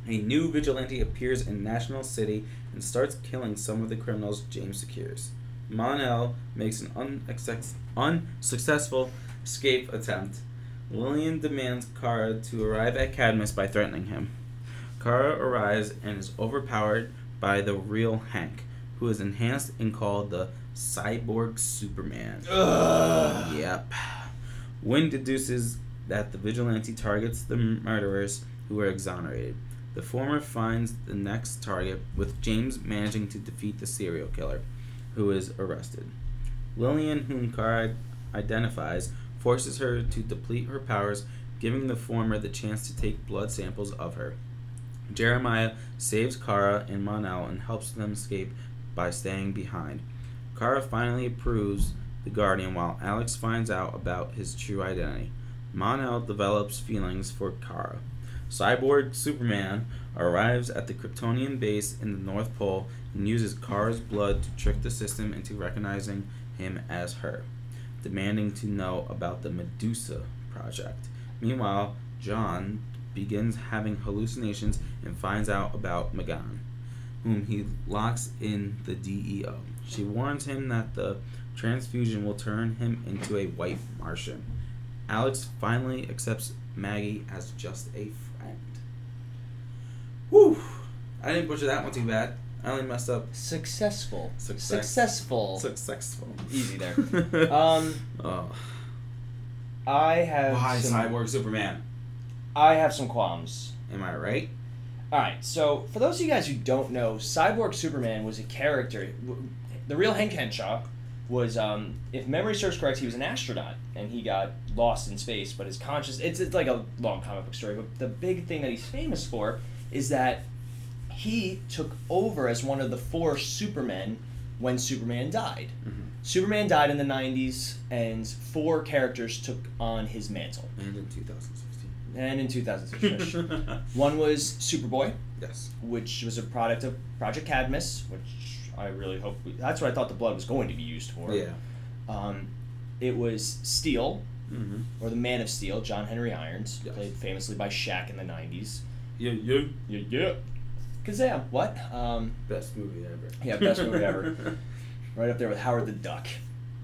A new vigilante appears in National City and starts killing some of the criminals James secures. Mon-El makes an unsuccessful escape attempt. Lillian demands Kara to arrive at Cadmus by threatening him. Kara arrives and is overpowered by the real Hank, who is enhanced and called the Cyborg Superman.
Ugh.
Yep. Winn deduces that the vigilante targets the murderers who are exonerated. The former finds the next target, with James managing to defeat the serial killer, who is arrested. Lillian, whom Kara identifies, forces her to deplete her powers, giving the former the chance to take blood samples of her. Jeremiah saves Kara and Mon-El and helps them escape by staying behind. Kara finally approves the Guardian while Alex finds out about his true identity. Mon-El develops feelings for Kara. Cyborg Superman arrives at the Kryptonian base in the North Pole and uses Kara's blood to trick the system into recognizing him as her, demanding to know about the Medusa project. Meanwhile, John begins having hallucinations and finds out about M'gann, whom he locks in the DEO. She warns him that the transfusion will turn him into a white Martian. Alex finally accepts Maggie as just a friend. Whew! I didn't butcher that one too bad. I only messed up
Successful.
Success.
Successful.
successful.
Easy there. um,
oh.
I have
Why
some,
Cyborg Superman?
I have some qualms.
Am I right?
All right, so for those of you guys who don't know, Cyborg Superman was a character. The real Hank Henshaw was, um, if memory serves correct, he was an astronaut and he got lost in space. But his conscious, it's, it's like a long comic book story. But the big thing that he's famous for is that he took over as one of the four Supermen when Superman died.
Mm-hmm.
Superman died in the 90s, and four characters took on his mantle.
And in 2016.
And in 2006, one was Superboy,
yes.
which was a product of Project Cadmus, which I really hope we, that's what I thought the blood was going to be used for.
Yeah.
Um, it was Steel,
Mm-hmm.
or the Man of Steel, John Henry Irons,
Yes.
played famously by Shaq in the '90s.
Yeah, yeah.
Yeah, yeah. Kazaam. What? Um,
Best movie ever.
Yeah, best movie ever. right up there with Howard the Duck.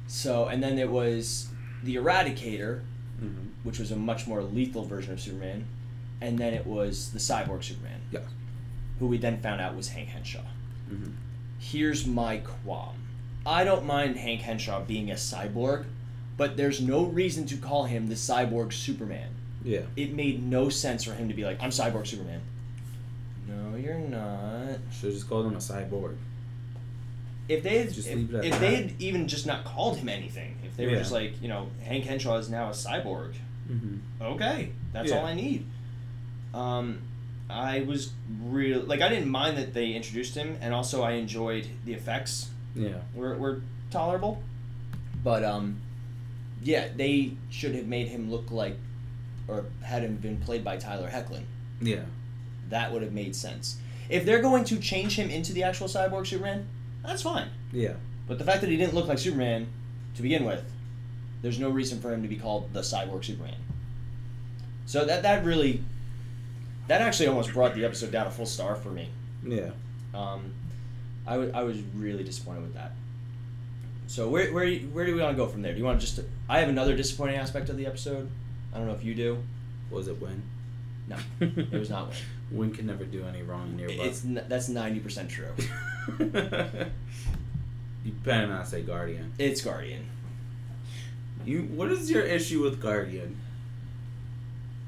So, and then it was the Eradicator,
mm-hmm.
which was a much more lethal version of Superman, and then it was the Cyborg Superman.
Yeah.
Who we then found out was Hank Henshaw.
Mm-hmm.
Here's my qualm. I don't mind Hank Henshaw being a cyborg, but there's no reason to call him the Cyborg Superman.
Yeah.
It made no sense for him to be like, I'm Cyborg Superman. No, you're not.
Should have just called him a cyborg.
if they had
Just
if,
leave it at
if they had even just not called him anything, if they were
Yeah.
just like you know Hank Henshaw is now a cyborg,
Mm-hmm.
okay, that's
Yeah.
all I need. Um, I was real like I didn't mind that they introduced him, and also I enjoyed the effects
Yeah.
were were tolerable, but um, yeah, they should have made him look like, or had him been played by Tyler Hoechlin.
Yeah.
That would have made sense. If they're going to change him into the actual cyborg Superman, that's fine.
Yeah.
But the fact that he didn't look like Superman to begin with, there's no reason for him to be called the cyborg Superman. So that that really, that actually almost brought the episode down a full star for me.
Yeah.
Um, I wa- I was really disappointed with that. So where where where do we want to go from there? Do you want to just? I have another disappointing aspect of the episode. I don't know if you do.
Was it Winn?
No, it was not Winn.
Winn can never do any wrong nearby.
It's n- that's ninety percent true.
you better not say Guardian.
It's Guardian.
You. What is your issue with Guardian?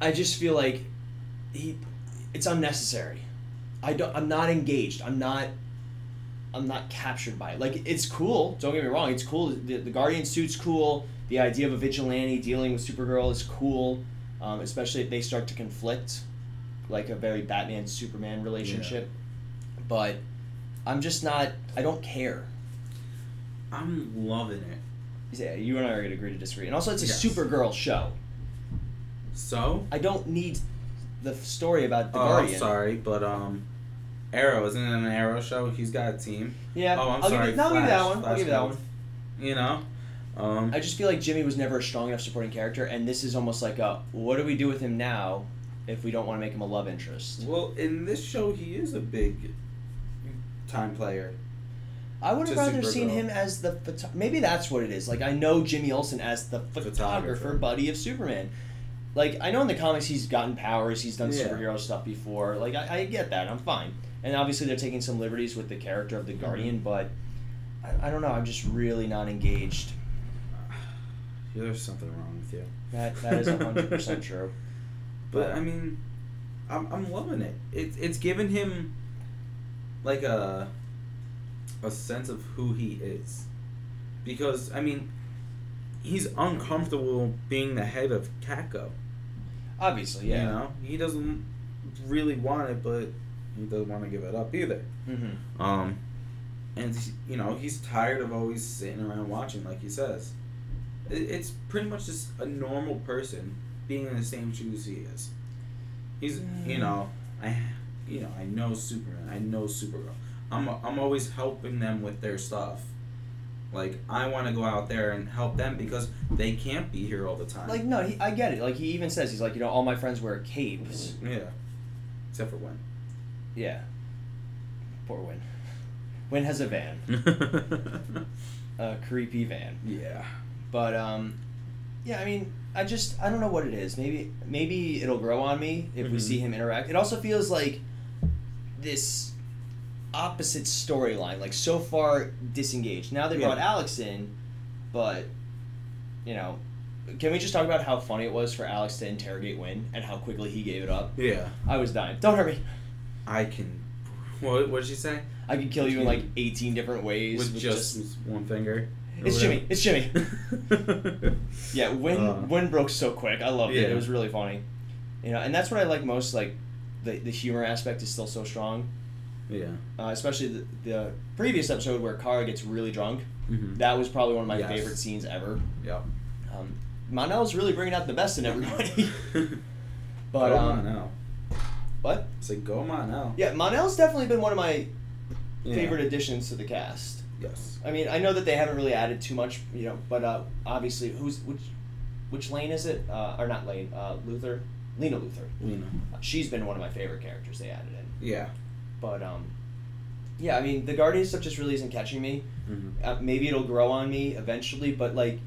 I just feel like he, it's unnecessary. I don't. I'm not engaged. I'm not. I'm not captured by it. Like it's cool. Don't get me wrong. It's cool. The, the Guardian suit's cool. The idea of a vigilante dealing with Supergirl is cool. Um, especially if they start to conflict, like a very Batman Superman relationship. But I'm just not. I don't care.
I'm loving it.
Yeah, you and I are gonna agree to disagree. And also, it's a
Yes.
Supergirl show.
So.
I don't need the story about the
Oh, I'm sorry, but um, Arrow isn't it an Arrow show? He's got a team.
Yeah.
Oh, I'm
I'll
sorry.
Give you, no, I'll give you that
Flash-
one. I'll give you that one.
You know. Um.
I just feel like Jimmy was never a strong enough supporting character, and this is almost like a what do we do with him now if we don't want to make him a love interest?
Well, in this show, he is a big time player.
I would have rather seen him as the photo- maybe that's what it is. Like I know Jimmy Olsen as the photographer,
Photographer.
buddy of Superman. Like I know in the comics he's gotten powers, he's done
Yeah.
superhero stuff before. Like I, I get that, I'm fine. And obviously they're taking some liberties with the character of the Guardian, but I, I don't know. I'm just really not engaged.
There's something wrong with you.
That that is hundred percent true.
But I mean, I'm I'm loving it. It's it's given him like a a sense of who he is, because I mean, he's uncomfortable being the head of Catco.
Obviously, yeah.
You know, he doesn't really want it, but he doesn't want to give it up either.
Mm-hmm.
Um, and you know he's tired of always sitting around watching, like he says. It- It's pretty much just a normal person being in the same shoes he is. He's, you mm. know, I, you know, I know Superman, I know Supergirl. I'm, I'm always helping them with their stuff. Like I want to go out there and help them because they can't be here all the time.
Like no, he, I get it. Like he even says he's like you know all my friends wear capes.
yeah, except for when.
Yeah. Poor Winn. Winn has a van, a creepy van.
yeah.
But um, yeah. I mean, I just I don't know what it is. Maybe maybe it'll grow on me if we
Mhm.
see him interact. It also feels like this opposite storyline, like so far disengaged. Now they
Yeah.
brought Alex in, but you know. Can we just talk about how funny it was for Alex to interrogate Winn and how quickly he gave it up?
Yeah.
I was dying. Don't hurt me.
I can. What what did she say?
I could kill you in like 18 different ways
With just, one finger. Or
It's Jimmy. It's Jimmy. Yeah, Winn
Uh.
Winn broke so quick. I loved it.
Yeah.
It was really funny. You know, and that's what I like most. Like, the the humor aspect is still so strong.
yeah.
Uh, especially the, the previous episode where Kara gets really drunk.
Mm-hmm.
That was probably one of my
Yes.
favorite scenes ever.
Yep.
Um, Mon-El's really bringing out the best in everybody. but
go
um,
on now.
what?
It's like go on now.
Yeah, Mon-El's definitely been one of my
Yeah.
favorite additions to the cast.
Yes.
I mean, I know that they haven't really added too much, you know, but uh, obviously, who's which, which Lane is it? Uh, or not Lane? Uh, Luthor, Lena Luthor.
Lena.
Uh, she's been one of my favorite characters they added in.
Yeah.
But um, yeah, I mean, the Guardian stuff just really isn't catching me.
Mm-hmm.
Uh, maybe it'll grow on me eventually, but like,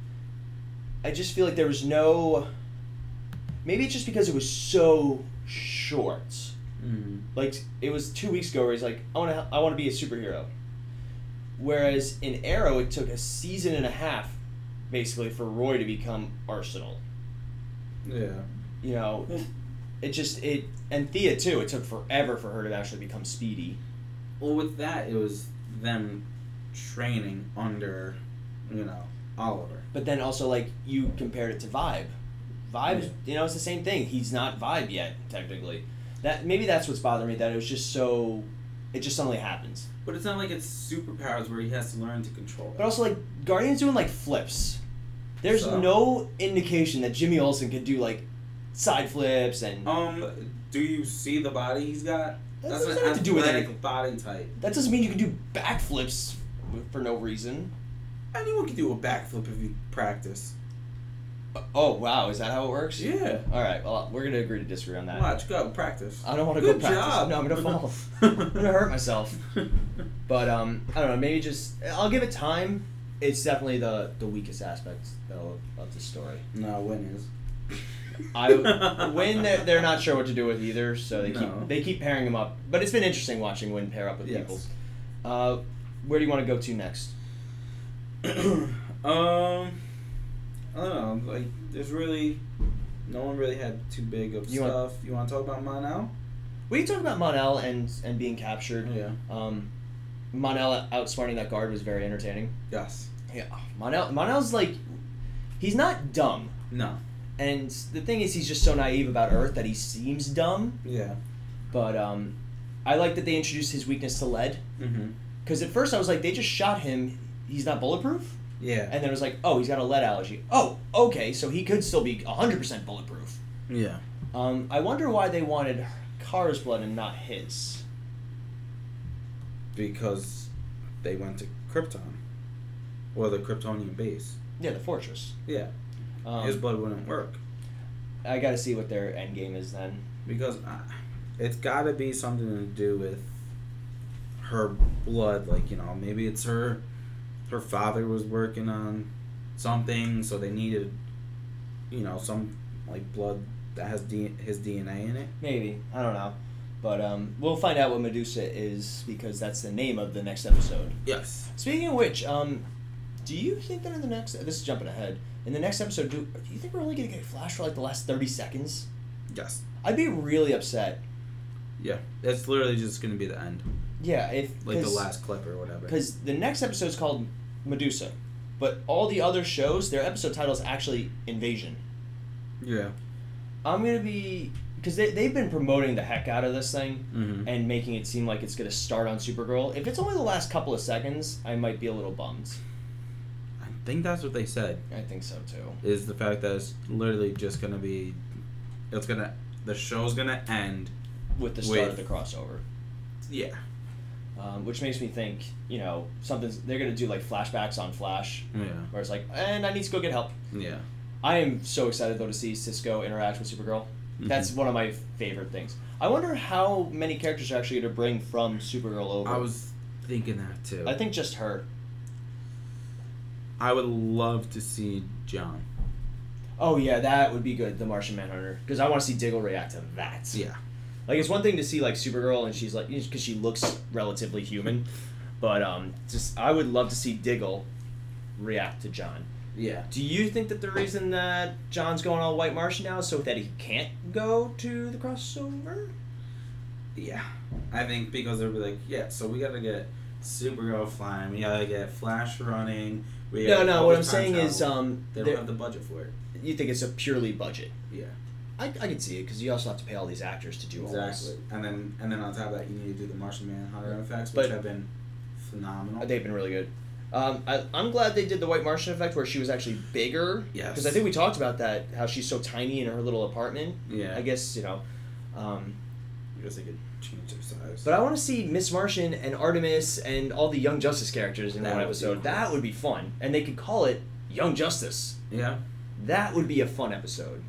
I just feel like there was no. Maybe it's just because it was so short.
Mm-hmm.
Like it was two weeks ago where he's like, I want to, I want to be a superhero. Whereas in Arrow, it took a season and a half, basically, for Roy to become Arsenal.
Yeah.
You know, it just it and Thea too. It took forever for her to actually become Speedy.
Well, with that, it was them training under, you know, Oliver.
But then also like you compared it to Vibe. Vibe,
Yeah.
you know, it's the same thing. He's not Vibe yet, technically. That maybe that's what's bothering me. That it was just so, it just suddenly happens.
But it's not like it's superpowers where he has to learn to control
But also like Guardian's doing like flips. There's
So?
no indication that Jimmy Olsen could do like side flips and
Um, do you see the body he's got?
That
That's
doesn't have to do with anything.
body type.
that doesn't mean you can do backflips for no reason.
Anyone can do a backflip if you practice.
Oh wow, is that how it works?
Yeah.
All right, well we're gonna agree to disagree on that.
Watch, go practice.
I don't want to go
Good
practice.
job.
No, I'm gonna fall. I'm gonna hurt myself. But um, I don't know. Maybe just I'll give it time. It's definitely the the weakest aspect though of the story.
no, Winn is.
I Winn they're, they're not sure what to do with either, so they
No.
keep they keep pairing them up. But it's been interesting watching Winn pair up with
Yes.
people. Uh, where do you want to go to next?
um, I don't know. Like, there's really no one really had too big of
You want-
stuff. you want to talk about Mon-El?
We talked about Mon-El and and being captured.
Yeah.
Um, Mon-El outsmarting that guard was very entertaining.
Yes.
Yeah, Mon-El Mon-El's like, he's not dumb.
No.
And the thing is, he's just so naive about Earth that he seems dumb.
Yeah.
But um, I like that they introduced his weakness to lead.
Mm-hmm.
Because at first I was like, they just shot him. He's not bulletproof.
Yeah.
And then it was like, oh, he's got a lead allergy. Oh, okay, so he could still be 100% bulletproof.
yeah.
Um, I wonder why they wanted Kara's blood and not his.
Because they went to Krypton, or the Kryptonian base.
Yeah, the fortress.
Yeah.
Um,
His blood wouldn't work
I got to see what their end game is then.
because uh, it's got to be something to do with her blood. Like you know, maybe it's her. Her father was working on something, so they needed, you know, some like blood that has D- his DNA in it.
Maybe I don't know, but um, we'll find out what Medusa is because that's the name of the next episode.
Yes.
Speaking of which, um, do you think that in the next this is jumping ahead in the next episode, do, do you think we're only gonna get a flash for like the last thirty seconds?
Yes.
I'd be really upset.
Yeah. It's literally just gonna be the end,
Yeah, if
like the last clip or whatever.
because the next episode is called Medusa, but all the other shows their episode title is actually Invasion.
Yeah.
I'm gonna be because they they've been promoting the heck out of this thing.
Mm-hmm.
and making it seem like it's going to start on Supergirl. If it's only the last couple of seconds, I might be a little bummed.
I think that's what they said.
I think so too.
Is the fact that it's literally just gonna be, it's gonna the show's gonna end.
With the start
With-
of the crossover,
Yeah.
Um, which makes me think, you know, something's they're going to do like flashbacks on Flash,
Yeah.
where it's like, and I need to go get help.
Yeah.
I am so excited though to see Cisco interact with Supergirl. That's
Mhm.
one of my favorite things. I wonder how many characters are actually going to bring from Supergirl over.
I was thinking that too.
I think just her.
I would love to see John.
Oh yeah, that would be good. The Martian Manhunter, because I want to see Diggle react to that.
Yeah.
Like it's one thing to see like Supergirl and she's like because she looks relatively human, but um, just I would love to see Diggle react to John.
Yeah.
Do you think that the reason that John's going all White Martian now is so that he can't go to the crossover?
Yeah. I think because they'll be like, yeah, so we gotta get Supergirl flying, we gotta get Flash running. We
No, no. What I'm saying is, um,
they don't have the budget for it.
you think it's a purely budget.
Yeah.
I, I can see it because you also have to pay all these actors to do all this.
Exactly. And then and then on top of that, you need to do the Martian Manhunter effects,
But-
which have been phenomenal.
They've been really good. Um, I, I'm glad they did the White Martian effect where she was actually bigger.
Yes.
Because I think we talked about that, how she's so tiny in her little apartment.
Yeah.
I guess, you know. Um,
I guess they could change their size.
but I want to see Miss Martian and Artemis and all the Young Justice characters in
That
one episode.
cool.
That would be fun. And they could call it Young Justice.
yeah.
That would be a fun episode.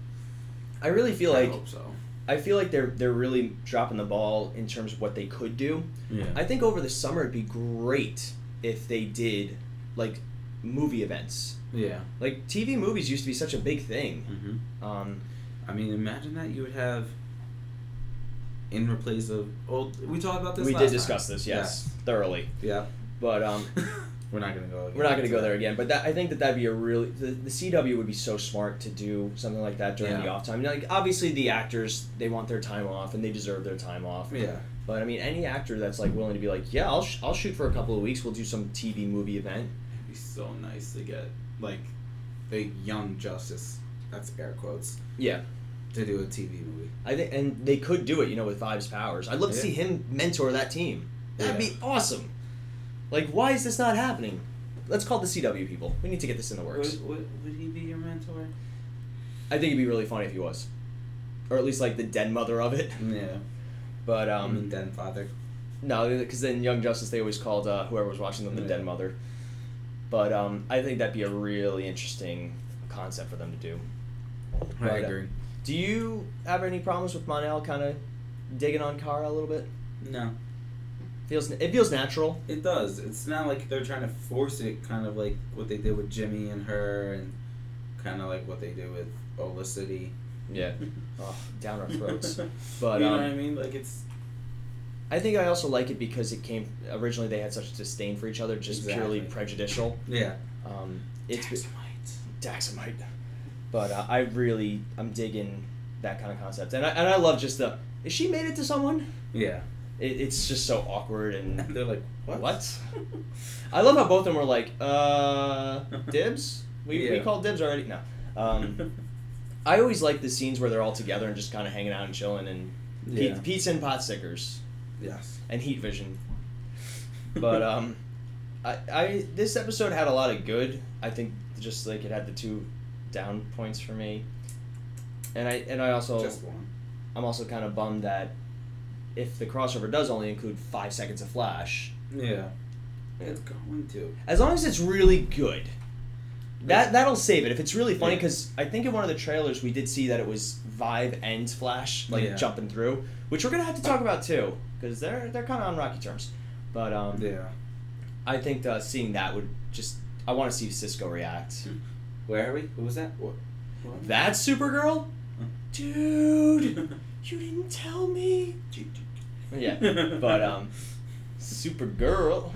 I really feel
I
like
so.
I feel like they're they're really dropping the ball in terms of what they could do.
Yeah.
I think over the summer it'd be great if they did like movie events.
yeah.
Like TV movies used to be such a big thing.
Mm-hmm.
Um,
I mean, imagine that you would have in replace of. old. we talked about this.
we did
time.
discuss this, yes, thoroughly.
Yeah.
But um,
We're not gonna go.
We're not going to go there again, but that I think that that'd be a really the, the CW would be so smart to do something like that during the off time. Like obviously the actors they want their time off and they deserve their time off.
Yeah.
But I mean any actor that's like willing to be like, yeah, I'll sh- I'll shoot for a couple of weeks. We'll do some TV movie event.
It'd be so nice to get like a young Justice. That's air quotes
Yeah,
to do a TV movie.
I think and they could do it. You know, with Vibes powers. I'd love to see him mentor that team. That'd
Yeah.
be awesome. Like, why is this not happening? Let's call the CW people. We need to get this in the works.
Would, would, would he be your mentor?
I think it'd be really funny if he was, or at least like the dead mother of it.
Yeah.
But um,
mean, then father.
No, because then Young Justice they always called uh, whoever was watching them the
Yeah.
dead mother. But um, I think that'd be a really interesting concept for them to do.
I
But, uh,
agree.
Do you have any problems with Mon-El kind of digging on Kara a little bit?
No,
Feels it feels natural.
it does. It's not like they're trying to force it, kind of like what they did with Jimmy and her, and kind of like what they did with Olicity.
Yeah. Oh, down our throats. But
you know
um,
what I mean? Like it's
I think I also like it because it came originally they had such disdain for each other, just purely prejudicial.
yeah.
Um, it's
Daxamite.
Daxamite. But uh, I really I'm digging that kind of concept, and I and I love just the is she made it to someone?
Yeah.
It, it's just so awkward and
they're like, what?
what? I love how both of them were like, uh, dibs. We, we called dibs already. No. Um, I always like the scenes where they're all together and just kind of hanging out and chilling and
yeah.
Pizza and pot stickers
Yes.
and heat vision. But um, I, I this episode had a lot of good. I think just like it had the two down points for me. And I and I also
Just one.
I'm also kind of bummed that if the crossover does only include five seconds of Flash,
Yeah. It's going to.
as long as it's really good, that that'll save it. If it's really funny,
Yeah.
because I think in one of the trailers we did see that it was Vibe and Flash like
Yeah.
jumping through, which we're gonna have to talk about too, because they're they're kind of on rocky terms. But um,
Yeah.
I think uh, seeing that would just I want to see Cisco react.
Where are we? Who was that? What? what?
That's Supergirl,
Huh.
dude. You didn't tell me. Yeah, but um, Supergirl.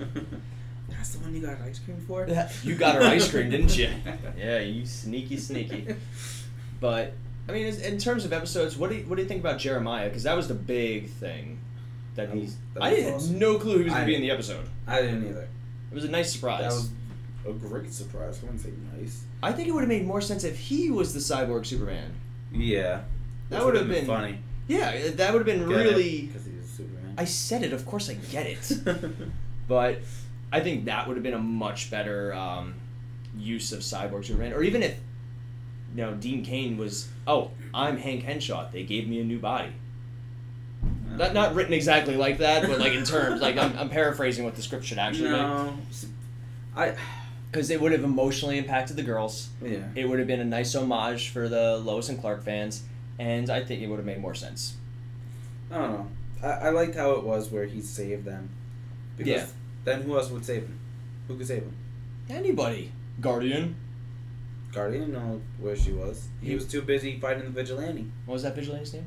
That's the one you got ice cream for?
You got her ice cream, didn't you? Yeah, you sneaky, sneaky. But I mean, in terms of episodes, what do you, what do you think about Jeremiah? Because that was the big thing that
That
he's.
was- that
I had
awesome.
no clue he was going
I-
to be in the episode.
I didn't either.
It was a nice surprise.
That was a great surprise. I wouldn't say nice.
I think it would have made more sense if he was the cyborg Superman.
Yeah.
That would have
would've
been
funny.
Yeah, that would have been really.
Because he's Superman.
I said it. Of course, I get it. but I think that would have been a much better um, use of Cyborg Superman. Or even if, you know, Dean Cain was, oh, I'm Hank Henshaw. They gave me a new body. Not, not written exactly like that, but like in terms, like I'm, I'm paraphrasing what the script should actually be.
no. I.
Because it would have emotionally impacted the girls.
Yeah.
It would have been a nice homage for the Lois and Clark fans. And I think it would have made more sense.
I don't know. I, I liked how it was where he saved them. Because
Yeah.
then who else would save him? Who could save him?
Anybody. Guardian.
Guardian didn't know where she was. He
He-
was too busy fighting the vigilante.
What was that vigilante's name?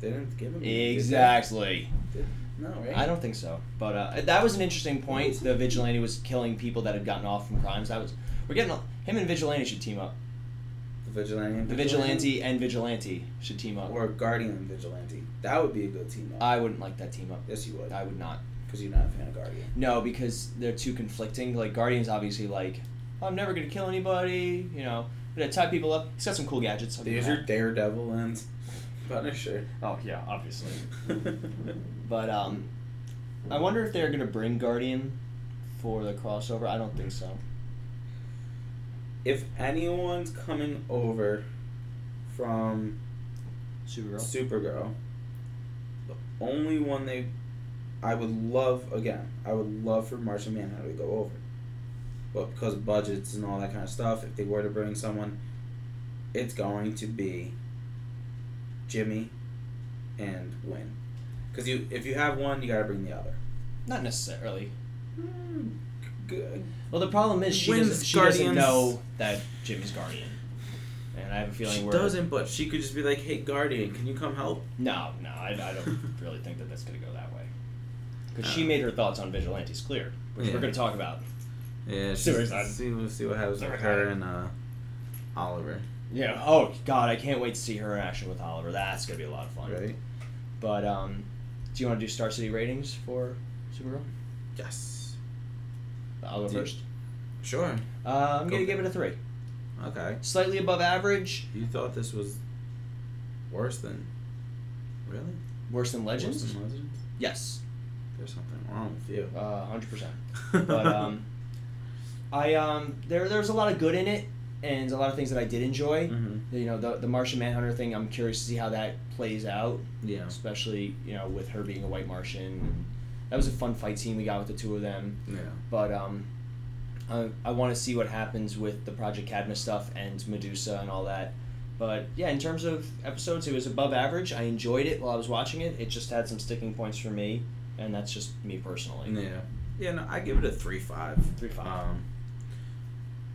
They didn't give him. did?
Exactly.
Did- No, right?
I don't think so. But uh, that was an interesting point. The vigilante was killing people that had gotten off from crimes. That was we're getting him and vigilante should team up.
Vigilante. and
The vigilante and vigilante should team up.
Or Guardian and vigilante. That would be a good team up.
I wouldn't like that team up.
yes, you would.
I would not.
Because you're not a fan of Guardian.
No, because they're too conflicting. Like Guardian's obviously like, I'm never gonna kill anybody. You know, gonna tie people up. He's got some cool gadgets. I'll give
There's
him
your Daredevil and Punisher.
Oh yeah, obviously. But um, I wonder if they're gonna bring Guardian for the crossover. I don't think so.
If anyone's coming over from
Supergirl.
Supergirl, the only one they, I would love again. I would love for Martian Manhunter to go over, but because of budgets and all that kind of stuff, if they were to bring someone, it's going to be Jimmy and Winn, because you if you have one, you got to bring the other.
Not necessarily.
Hmm, good.
Well, the problem is she doesn't, she doesn't
Guardians-
know that Jimmy's Guardian, and I have a feeling
She
we're
doesn't, but she could just be like, "Hey, Guardian, can you come help?"
no, no, I, I don't really think that that's gonna go that way, because she
Uh.
made her thoughts on vigilantes clear, which
Yeah.
we're gonna talk about.
Yeah, she's,
Super excited.
see, we'll see what happens with her and uh, Oliver.
Yeah. Oh God, I can't wait to see her in action with Oliver. That's gonna be a lot of fun.
Right?
But um, do you want to do Star City ratings for Supergirl?
Yes.
I'll go first.
Sure.
Uh, I'm
Go
gonna give it a three.
Okay.
Slightly above average.
You thought this was worse than. Really?
Worse than Legends.
Worse than Legends?
Yes.
There's something wrong with you.
Uh, hundred percent. But um, I um, there there's a lot of good in it, and a lot of things that I did enjoy.
hmm
You know, the the Martian Manhunter thing. I'm curious to see how that plays out,
Yeah.
especially you know with her being a white Martian. That was a fun fight scene we got with the two of them.
Yeah.
But um, I, I want to see what happens with the Project Cadmus stuff and Medusa and all that. But yeah, in terms of episodes, it was above average. I enjoyed it while I was watching it. It just had some sticking points for me, and that's just me personally.
Yeah. Yeah, no, I give it a 3 5.
Three five.
Um,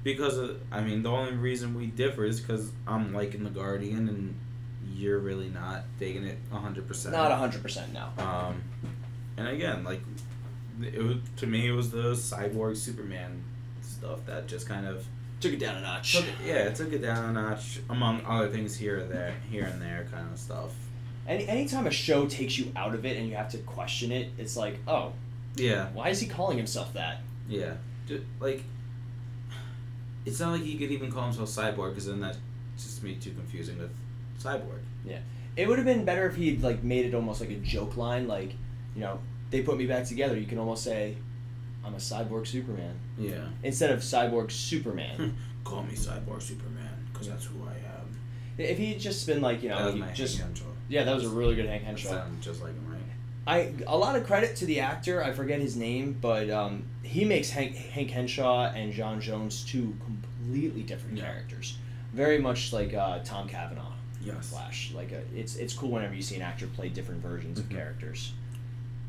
because, of, I mean, the only reason we differ is because I'm liking The Guardian and you're really not digging it 100%.
Not hundred percent now.
Um, and again, like, it was, to me, it was the cyborg Superman stuff that just kind of
Took it down a notch.
took it, yeah, it took it down a notch among other things here and there, here and there kind of stuff.
Any anytime a show takes you out of it and you have to question it, it's like, oh,
Yeah,
why is he calling himself that?
yeah, just, like it's not like he could even call himself cyborg because then that's just me too confusing with cyborg.
Yeah, it would have been better if he'd like made it almost like a joke line, like, you know, they put me back together. You can almost say, I'm a cyborg Superman
Yeah,
instead of cyborg Superman.
call me cyborg Superman because that's who I am.
if he had just been like, you know,
that was my
just yeah, that was a really good Hank
That
Henshaw.
sounded just like him, right?
I a lot of credit to the actor. I forget his name, but um, he makes Hank Hank Henshaw and J'onn J'onzz two completely different
Yeah.
characters. Very much like uh, Tom Cavanagh.
Yes.
Flash. Like uh it's it's cool whenever you see an actor play different versions
Mhm.
of characters.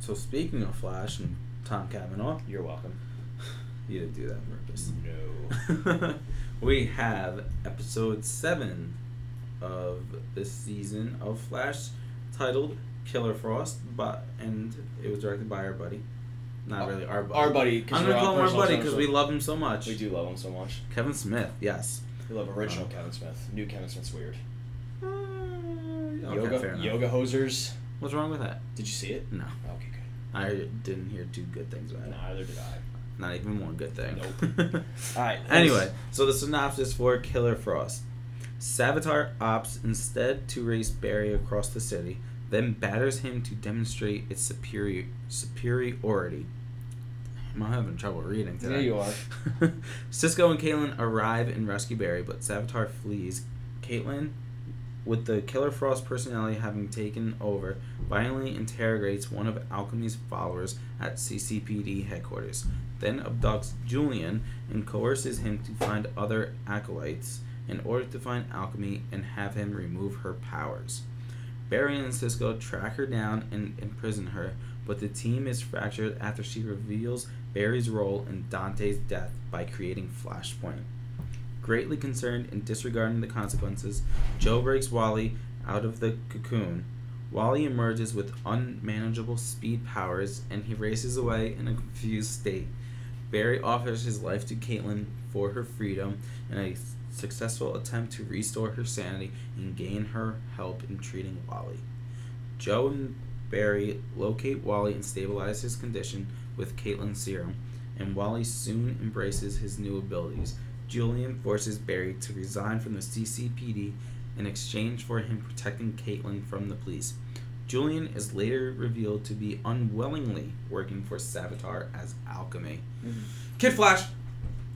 So speaking of Flash and Tom Cavanagh,
You're welcome.
you didn't do that on purpose.
No.
we have episode seven of this season of Flash, titled "Killer Frost," but and it was directed by our buddy. Not
Our-
really our buddy.
Our buddy.
I'm gonna call him our buddy because we love him so much.
we do love him so much.
Kevin Smith, yes.
We love original
Uh,
Kevin Smith. New Kevin Smith's weird.
Uh, okay,
yoga yoga hosers.
What's wrong with that?
Did you see it?
No,
Okay, good.
I didn't hear two good things about it.
Neither did I.
Not even one good thing.
Nope. All right.
Anyway, so the synopsis for Killer Frost. Savitar opts instead to race Barry across the city, then batters him to demonstrate its superior superiority. I'm having trouble reading today.
There you are.
Cisco and Caitlin arrive and rescue Barry, but Savitar flees. Caitlin, with the Killer Frost personality having taken over, violently interrogates one of Alchemy's followers at CCPD headquarters, then abducts Julian and coerces him to find other acolytes in order to find Alchemy and have him remove her powers. Barry and Cisco track her down and imprison her, but the team is fractured after she reveals Barry's role in Dante's death by creating Flashpoint. Greatly concerned and disregarding the consequences, Joe breaks Wally out of the cocoon. Wally emerges with unmanageable speed powers and he races away in a confused state. Barry offers his life to Caitlin for her freedom in a successful attempt to restore her sanity and gain her help in treating Wally. Joe and Barry locate Wally and stabilize his condition with Caitlin's serum, and Wally soon embraces his new abilities. Julian forces Barry to resign from the CCPD in exchange for him protecting Caitlin from the police. Julian is later revealed to be unwillingly working for Savitar as alchemy. Kid Flash!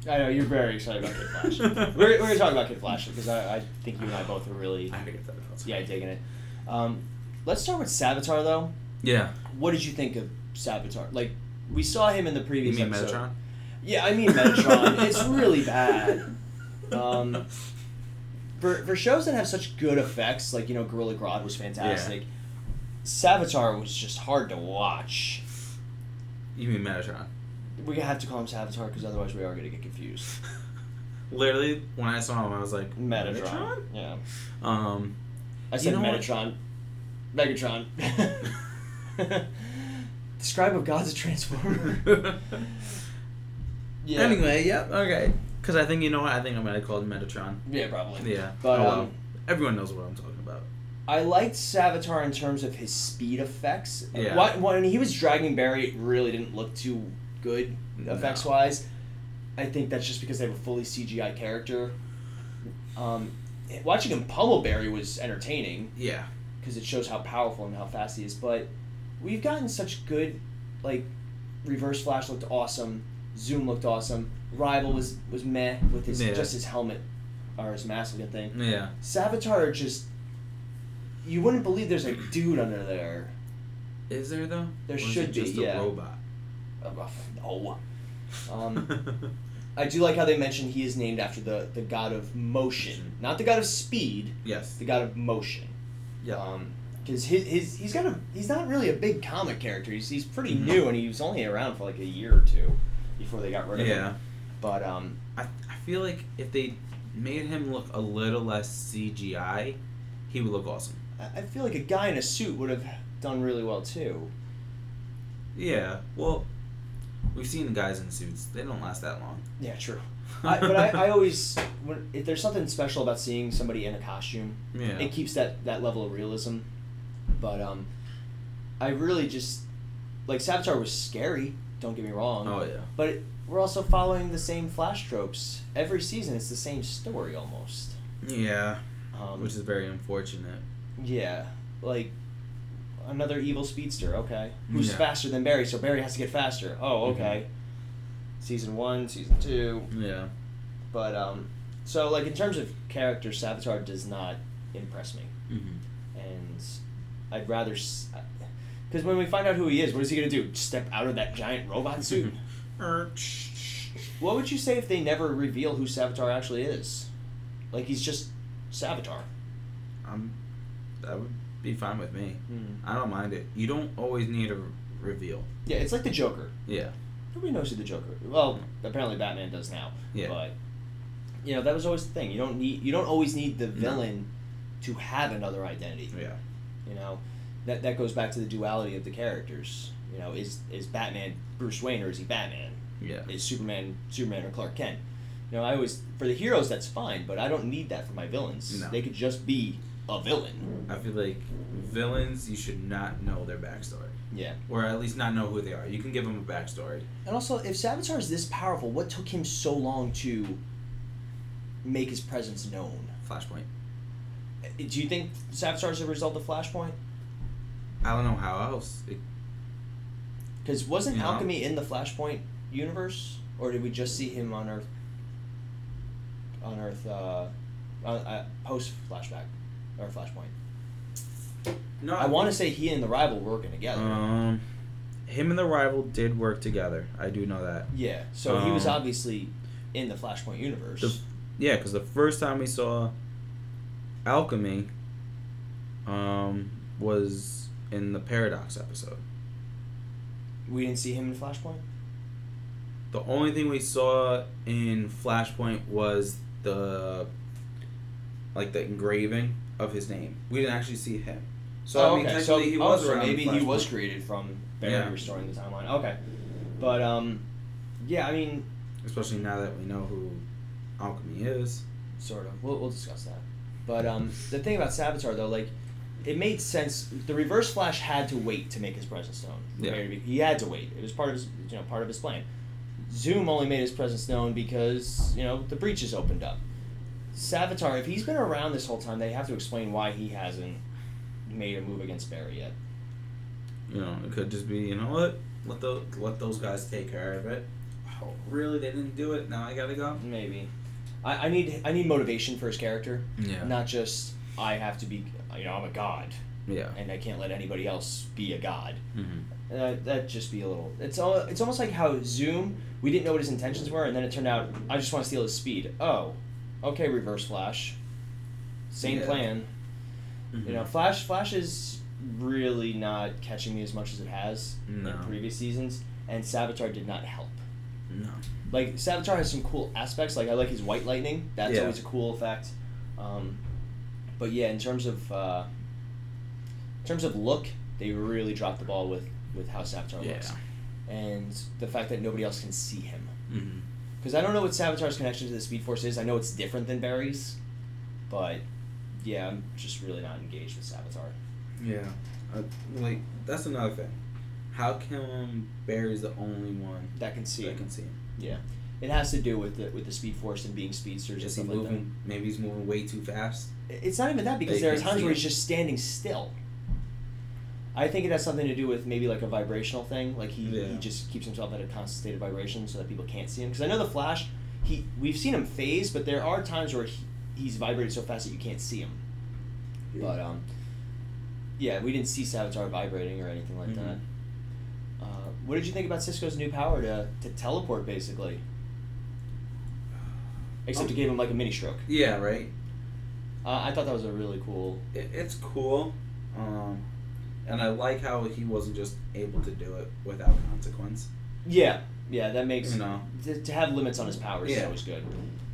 I know you're very excited about Kid Flash. we're, we're gonna talk about Kid Flash because I, I think you and I both are really
I had to get that
yeah digging it. Um, let's start with Savitar though.
Yeah.
What did you think of Savitar? Like we saw him in the
You
previous
mean
episode.
Metatron?
Yeah, I mean Metatron. it's really bad. Um, for for shows that have such good effects, like you know Gorilla Grodd was fantastic. Savitar was just hard to watch.
You mean Metatron?
We have to call him Savitar because otherwise we are gonna get confused.
Literally, when I saw him, I was like,
Metatron. Yeah.
Um,
I said
know what?
Megatron. the scribe of God's a transformer. Yeah.
Anyway, yeah, okay. Because I think you know what I think I'm gonna call it Metatron.
Yeah, probably.
Yeah,
But,
oh,
um,
well. everyone knows what I'm talking about.
I liked Savitar in terms of his speed effects.
Yeah.
Wh- When he was dragging Barry, it really didn't look too good
No.
effects wise. I think that's just because they have a fully CGI character. Um, watching him pummel Barry was entertaining
Yeah,
because it shows how powerful and how fast he is. But we've gotten such good, like, Reverse Flash looked awesome. Zoom looked awesome. Rival was was meh with his
Yeah.
just his helmet or his mask looking thing.
yeah.
Savitar just you wouldn't believe there's a dude under there.
Is there though?
There
Or
should be,
just
yeah.
a robot.
Uh, No. Um, I do like how they mentioned he is named after the, the god of motion, not the god of speed,
yes.
the god of motion.
Yeah.
Um, because his, his he's got a he's not really a big comic character. He's, he's pretty
Mhm.
new and he was only around for like a year or two before they got rid of him.
yeah.
But um,
I, I feel like if they made him look a little less CGI, he would look awesome.
I, I feel like a guy in a suit would have done really well too.
Yeah. Well, we've seen the guys in suits. They don't last that long.
Yeah, true. I, but I, I always when if there's something special about seeing somebody in a costume,
yeah.
it keeps that that level of realism. But um, I really just like Savitar was scary. Don't get me wrong.
oh yeah.
But it, we're also following the same flash tropes every season. It's the same story almost.
Yeah.
Um,
Which is very unfortunate.
yeah, like another evil speedster. Okay, who's
Yeah.
faster than Barry? So Barry has to get faster. Oh, okay. Season one, season two.
Yeah.
But um, so like in terms of character, Savitar does not impress me,
Mm-hmm.
and I'd rather because when we find out who he is, what is he gonna do? Step out of that giant robot suit? what would you say if they never reveal who Savitar actually is? Like he's just Savitar.
um, that would be fine with me.
Hmm.
I don't mind it. You don't always need a r- reveal.
Yeah, it's like the Joker.
Yeah.
Nobody knows who the Joker. Well, apparently Batman does now.
Yeah.
But you know that was always the thing. You don't need. You don't always need the
No.
villain to have another identity.
Yeah.
You know, that that goes back to the duality of the characters. You know, is is Batman Bruce Wayne or is he Batman?
Yeah.
Is Superman Superman or Clark Kent? You know, I always for the heroes that's fine, but I don't need that for my villains.
No.
They could just be a villain.
I feel like villains, you should not know their backstory.
Yeah.
Or at least not know who they are. You can give them a backstory.
And also, if Savitar is this powerful, what took him so long to make his presence known?
Flashpoint.
Uh, do you think Savitar is a result of Flashpoint?
I don't know how else. It,
Because wasn't
Yeah.
Alchemy in the Flashpoint universe, or did we just see him on Earth? On Earth, uh, uh, post flashback or Flashpoint.
no,
I want to say he and the rival were working together.
Um, him and the rival did work together. I do know that.
yeah, so he was
um,
obviously in the Flashpoint universe.
The, yeah, because the first time we saw Alchemy, um, was in the Paradox episode.
we didn't see him in Flashpoint.
The only thing we saw in Flashpoint was the like the engraving of his name. We didn't actually see him. So
oh,
I mean,
okay. So,
he
oh, so maybe he was created from Barry
Yeah.
restoring the timeline. Okay, but um, yeah, I mean,
especially now that we know who Alchemy is.
sort of. We'll, we'll discuss that. But um, the thing about Savitar though, like, it made sense. The Reverse Flash had to wait to make his presence known.
Yeah.
Barry to be- He had to wait. It was part of his, you know, part of his plan. Zoom only made his presence known because you know the breaches opened up. Savitar, if he's been around this whole time, they have to explain why he hasn't made a move against Barry yet.
You know, it could just be, you know what? Let those let those guys take care of it. Oh, really? They didn't do it. Now I gotta go.
Maybe. I, I need I need motivation for his character,
Yeah.
not just I have to be you know I'm a god
yeah.
and I can't let anybody else be a god.
Mm-hmm.
Uh, that'd just be a little. It's all. It's almost like how Zoom. We didn't know what his intentions were, and then it turned out I just want to steal his speed. Oh, okay, Reverse Flash. Same
Yeah.
plan.
Mm-hmm.
You know, Flash. Flash is really not catching me as much as it has
No.
in previous seasons, and Savitar did not help.
No.
Like Savitar has some cool aspects. Like I like his white lightning. That's
Yeah.
always a cool effect. Um, but yeah, in terms of uh, in terms of look, they really dropped the ball with with how Savitar
Yeah.
looks, and the fact that nobody else can see him.
Mm-hmm.
Because I don't know what Savitar's connection to the Speed Force is. I know it's different than Barry's, but yeah, I'm just really not engaged with Savitar.
Yeah, uh, like that's another thing. How come Barry's the only one
That can see.
that can see him?
Yeah, it has to do with the with the Speed Force and being speedsters and
Is he
stuff like
moving? Maybe he's moving way too fast.
It's not even that because
They
there are
can
times
see
where he's just standing still. I think it has something to do with maybe like a vibrational thing. Like he, he
Yeah.
just keeps himself at a constant state of vibration so that people can't see him. Because I know the Flash, he we've seen him phase, but there are times where he, he's vibrated so fast that you can't see him. But um, yeah, we didn't see Savitar vibrating or anything like
Mhm.
that. Uh, what did you think about Cisco's new power to, to teleport, basically? Except
Um,
it gave him like a mini stroke.
Yeah, right.
Uh, I thought that was a really cool.
It, it's cool, um, and I like how he wasn't just able to do it without consequence.
Yeah, yeah, that makes
You know,
to, to have limits on his powers is
Yeah.
always good.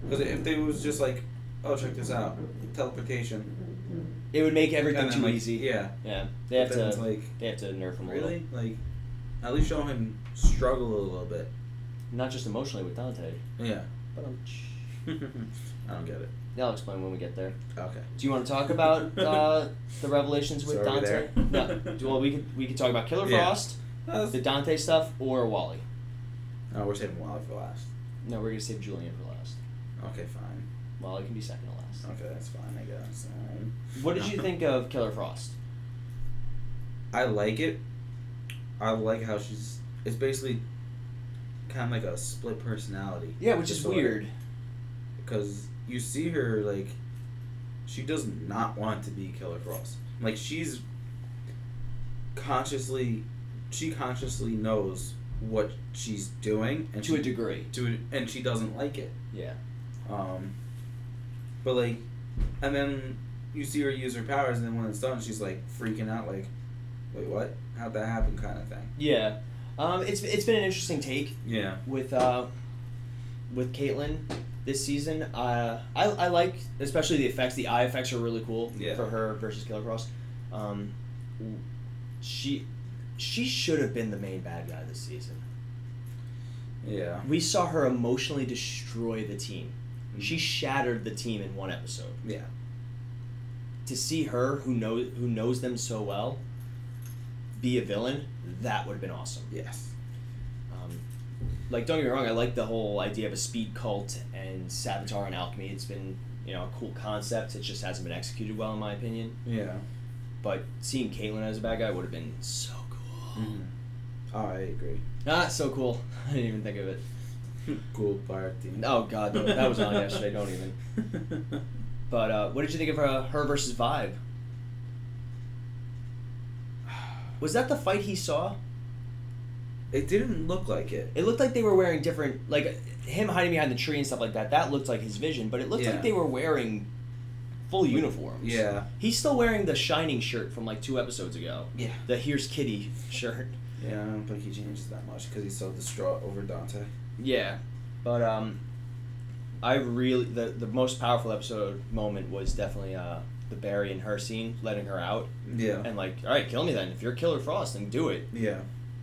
because if they was just like, oh, check this out, teleportation,
It would make everything too
like,
easy.
Yeah,
Yeah, they have to
like
they have to nerf him a
really
little.
like, at least show him struggle a little bit.
Not just emotionally with Dante,
Yeah,
but um,
I don't get it.
Yeah, I'll explain when we get there.
Okay.
Do you want to talk about uh, the revelations with
So are we
Dante?
there?
no. Well, we could we could talk about Killer
Yeah.
Frost, the Dante stuff, or Wally.
no, we're saving Wally for last.
No, we're gonna save Julian for last.
Okay, fine.
Wally can be second to last.
Okay, that's fine, I guess.
What did you think of Killer Frost?
I like it. I like how she's. It's basically kind of like a split personality.
Yeah, which is weird.
Because you see her, like, she does not want to be Killer Frost. Like, she's consciously. She consciously knows what she's doing, and
To
she,
a degree.
to a- and she doesn't like it.
Yeah.
Um, but like, and then you see her use her powers, and then when it's done, she's like freaking out, like, "Wait, what? How'd that happen?" kind of thing.
Yeah. Um, it's it's been an interesting take
Yeah.
with uh, with Caitlin this season. Uh, I I like especially the effects. The eye effects are really cool
Yeah.
for her versus Killer Frost. Um, she she should have been the main bad guy this season.
Yeah.
We saw her emotionally destroy the team. She shattered the team in one episode.
Yeah.
To see her, who knows who knows them so well, be a villain, that would have been awesome.
Yes.
Like, don't get me wrong, I like the whole idea of a speed cult and Savitar and alchemy. It's been, you know, a cool concept. It just hasn't been executed well, in my opinion.
Yeah.
But seeing Caitlin as a bad guy would have been so cool.
Mm-hmm. Oh, I agree.
Ah, so cool. I didn't even think of it.
cool party.
Oh God, no, that was on yesterday. Don't even. But uh, what did you think of uh, her versus Vibe? Was that the fight he saw?
It didn't look like it.
It looked like they were wearing different, like him hiding behind the tree and stuff like that. That looked like his vision, but it looked
Yeah.
like they were wearing full uniforms.
Yeah.
He's still wearing the Shining shirt from like two episodes ago.
Yeah.
The Here's Kitty shirt.
Yeah, I don't think he changes that much because he's so distraught over Dante.
Yeah, but um, I really the the most powerful episode moment was definitely uh the Barry and her scene, letting her out
Yeah.
and like, all right, kill me then. If you're Killer Frost, then do it.
Yeah.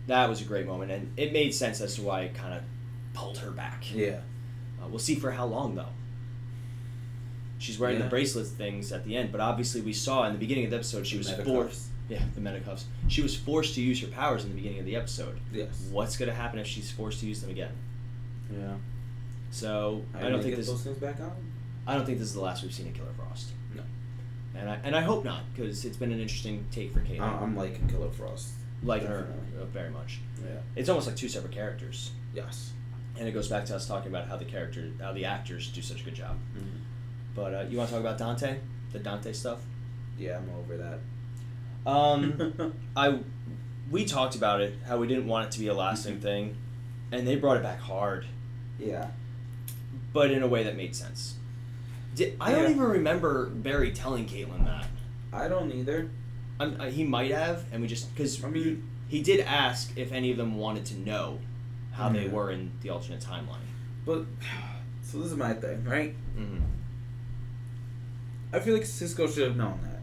That was a great moment, and it made sense as to why it kind of pulled her back.
Yeah.
Uh, we'll see for how long though. She's wearing the bracelet things at the end, but obviously we saw in the beginning of the episode she was
Metacuffs.
forced. Yeah, the metacuffs. She was forced to use her powers in the beginning of the episode.
Yes.
What's gonna happen if she's forced to use them again?
Yeah.
So I
Are
don't
they
think
get
this.
those things back on.
I don't think this is the last we've seen of Killer Frost.
No.
And I and I hope not because it's been an interesting take for Caitlin.
I- I'm liking Killer Frost.
Liking her very much.
Yeah.
It's almost like two separate characters,
Yes.
and it goes back to us talking about how the character, how the actors do such a good job.
Mm-hmm.
But uh, you want to talk about Dante, the Dante stuff?
Yeah, I'm over that.
Um, I we talked about it how we didn't want it to be a lasting
Mhm.
thing, and they brought it back hard,
yeah.
but in a way that made sense. Did, I don't even remember Barry telling Caitlin that.
I don't either.
I'm, uh, he might have, and we just because
I mean-
he, he did ask if any of them wanted to know how they were in the alternate timeline.
But so this is my thing, right?
Mm-hmm.
I feel like Cisco should have known that.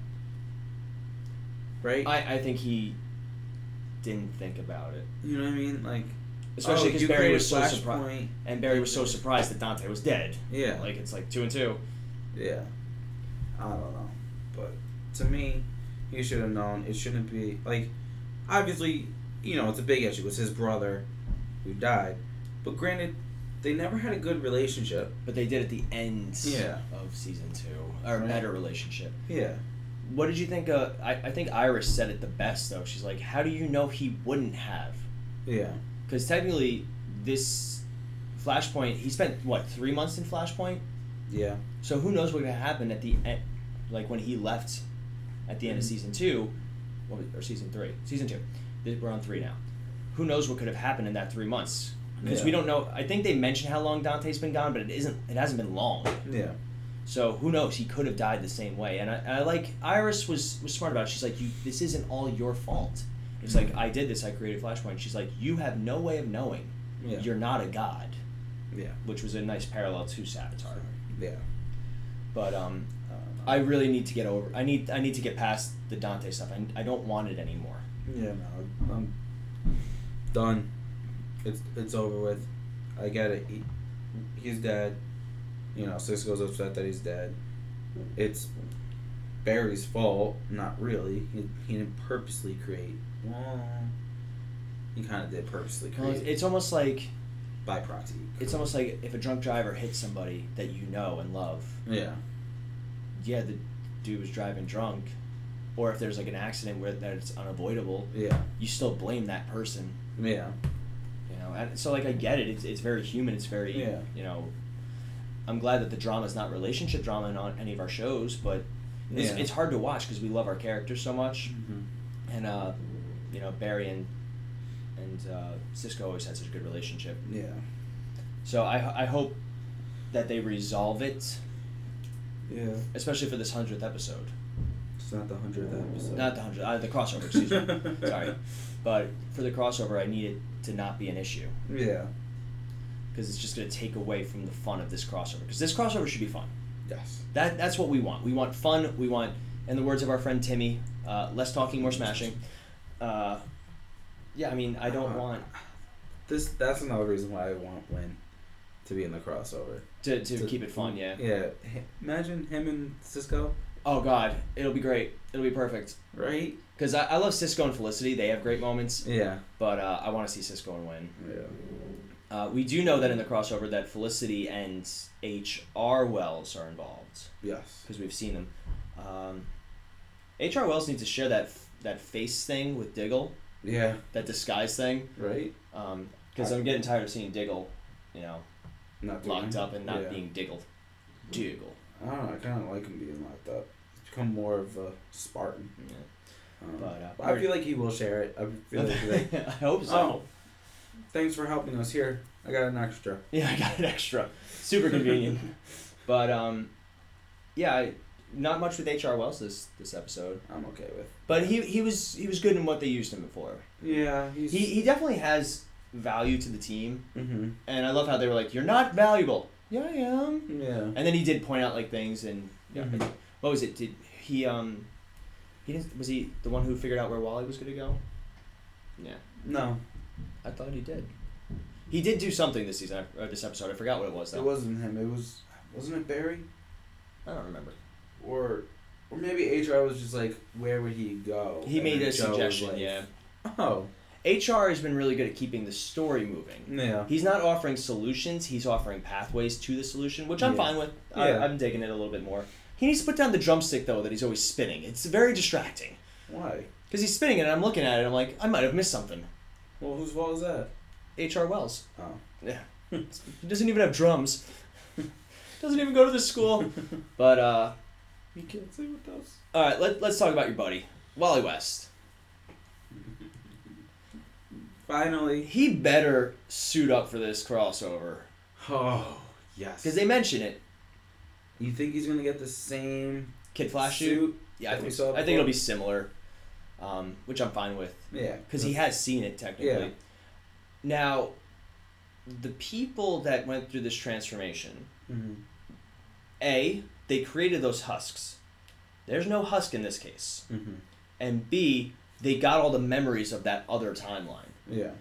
Right?
I, I think he didn't think about it.
you know what I mean? Like
especially
Oh,
because
you
Barry was so surprised, and Barry was so surprised that Dante was dead.
Yeah.
Like it's like two and two.
Yeah. I don't know. But to me, he should have known. It shouldn't be like obviously, you know, it's a big issue. It's his brother who died. But granted, they never had a good relationship.
But they did at the end
Yeah.
of season two, or
Right.
better relationship.
Yeah.
What did you think? Uh, I I think Iris said it the best though. She's like, "How do you know he wouldn't have?"
Yeah.
Because technically, this Flashpoint, he spent what three months in Flashpoint.
Yeah.
So who knows what could happen at the end, like when he left at the end of
Mhm.
season two, or season three, season two. We're on three now. Who knows what could have happened in that three months? Because we don't know. I think they mentioned how long Dante's been gone, but it isn't. It hasn't been long.
Yeah.
So who knows? He could have died the same way. And I, and I like Iris was was smart about it. She's like, you. This isn't all your fault. It's like I did this. I created Flashpoint. She's like, you have no way of knowing.
Yeah.
You're not a god,
Yeah.
which was a nice parallel to Savitar.
Yeah.
But um, I really need to get over. I need I need to get past the Dante stuff. I, I don't want it anymore.
Yeah, no, I'm done. It's it's over with. I get it. He, he's dead. You know, Cisco's upset that he's dead. It's Barry's fault. Not really. He, he didn't purposely create. Well, he kind of did purposely
Well,
create
it's almost like
by proxy.
it's almost like if a drunk driver hits somebody that you know and love.
Yeah.
Yeah, the dude was driving drunk, or if there's like an accident where that it's unavoidable,
Yeah.
you still blame that person.
Yeah.
You know, and so like I get it. It's it's very human. It's very
Yeah.
you know. I'm glad that the drama is not relationship drama in on any of our shows, but it's,
Yeah.
it's hard to watch because we love our characters so much,
Mm-hmm.
and uh, you know Barry and and uh, Cisco always had such a good relationship.
Yeah.
So I I hope that they resolve it,
Yeah.
especially for this hundredth episode.
It's not the hundredth episode.
Not the hundred, uh, the crossover. Excuse me. Sorry, but for the crossover, I need it to not be an issue
Yeah.
because it's just going to take away from the fun of this crossover. Because this crossover should be fun.
Yes.
That that's what we want. We want fun. We want, in the words of our friend Timmy, uh, less talking, more smashing. Uh, yeah, I mean, I don't
Uh,
want
This that's another reason why I want Winn to be in the crossover.
To, to
To-
keep it fun. Yeah.
Yeah. Imagine him and Cisco,
Oh God, it'll be great. It'll be perfect.
right?
Because I, I love Cisco and Felicity. They have great moments,
Yeah.
but uh, I want to see Cisco and Winn.
Yeah.
Uh, we do know that in the crossover that Felicity and H.R. Wells are involved
Yes.
because we've seen them. Um, H.R. Wells needs to share that that face thing with Diggle,
Yeah.
that disguise thing,
Right.
because I'm getting tired of seeing Diggle, you know,
Not
locked up and not
yeah.
being Diggled. Diggle.
I don't know. I kind of like him being locked up. He's become more of a Spartan.
Yeah.
Um,
But, uh,
but I feel like he will share it. I feel like, like
I hope so.
oh, thanks for helping us here. I got an extra.
Yeah, I got an extra. Super convenient. but um, yeah, I, not much with H.R. Wells this this episode.
I'm okay with.
But he he was he was good in what they used him for.
Yeah. He's.
He he definitely has value to the team,
mm-hmm.
and I love how they were like, "You're not valuable." Yeah, I am.
Yeah.
And then he did point out like things, and yeah,
Mhm.
what was it? Did he um, he didn't was he the one who figured out where Wally was gonna go? Yeah,
No,
I thought he did. He did do something this season or this episode. I forgot what it was though.
it wasn't him. It was. Wasn't it Barry?
I don't remember.
Or. Or maybe HR was just like, where would he go?
He
And
made a
Joe
suggestion.
like,
yeah.
Oh.
HR has been really good at keeping the story moving.
Yeah.
He's not offering solutions. He's offering pathways to the solution, which I'm
Yeah.
fine with.
Yeah.
I, I'm digging it a little bit more. He needs to put down the drumstick though that he's always spinning. It's very distracting
Why?
because he's spinning it, and I'm looking at it. I'm like, I might have missed something.
Well, whose fault is that?
H.R. Wells.
Oh.
Yeah. He doesn't even have drums. doesn't even go to the school. But uh,
You can't say with us.
all right, let, let's talk about your buddy Wally West.
Finally.
He better suit up for this crossover
Oh, yes.
because they mention it.
You think he's gonna get the same
Kid Flash suit.
suit?
Yeah, I think so. I think it'll be similar, um, which I'm fine with
Yeah.
because he has seen it technically.
Yeah.
Now, the people that went through this transformation,
hmm
a they created those husks. There's no husk in this case,
hmm
and b they got all the memories of that other timeline.
Yeah.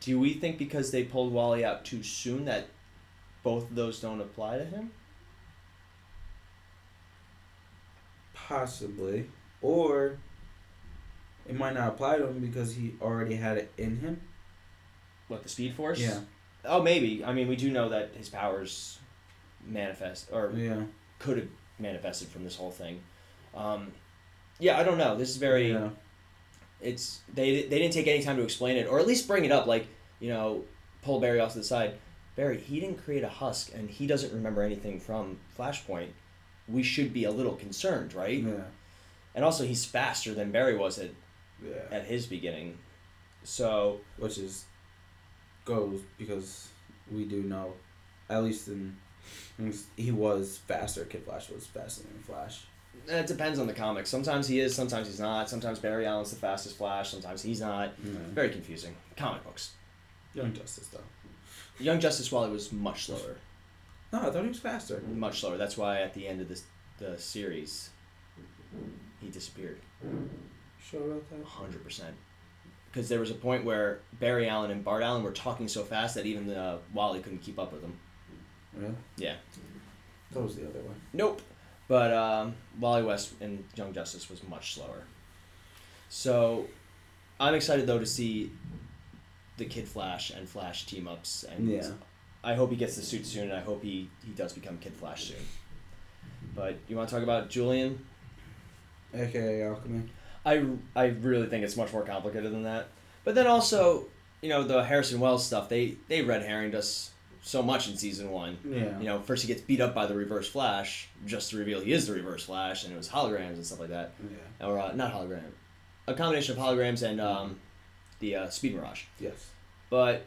Do we think because they pulled Wally out too soon that both of those don't apply to him?
Possibly. Or it might not apply to him because he already had it in him.
What the Speed Force?
Yeah.
Oh, maybe. I mean, we do know that his powers manifest or
Yeah.
could have manifested from this whole thing. Um, yeah, I don't know. This is very.
Yeah.
It's they they didn't take any time to explain it or at least bring it up. Like you know, pull Barry off to the side. Barry, he didn't create a husk, and he doesn't remember anything from Flashpoint. We should be a little concerned, right?
Yeah.
And also, he's faster than Barry was at
Yeah.
at his beginning. So
Which is goes because we do know, at least in he was faster. Kid Flash was faster than Flash.
Uh, it depends on the comics. Sometimes he is, sometimes he's not. Sometimes Barry Allen's the fastest Flash. Sometimes he's not.
Yeah.
Very confusing. Comic books.
Young Justice though.
Young Justice Wally was much slower.
No, I thought he was faster.
Much slower. That's why at the end of this the series, he disappeared.
Sure about that?
hundred percent. Because there was a point where Barry Allen and Bart Allen were talking so fast that even the Wally couldn't keep up with them.
Really?
Yeah.
That was the other one.
Nope. But um, Wally West and Young Justice was much slower. So, I'm excited though to see the Kid Flash and Flash team ups, and
Yeah.
I hope he gets the suit soon, and I hope he he does become Kid Flash soon. But you want to talk about Julian?
AKA Alchemy.
I, I really think it's much more complicated than that. But then also, you know, the Harrison Wells stuff, they, they red herringed us so much in season one.
Yeah.
You know, first he gets beat up by the Reverse Flash, just to reveal he is the Reverse Flash, and it was holograms and stuff like that.
Yeah.
Or, uh, not hologram. A combination of holograms and um, the uh, Speed Mirage.
Yes.
But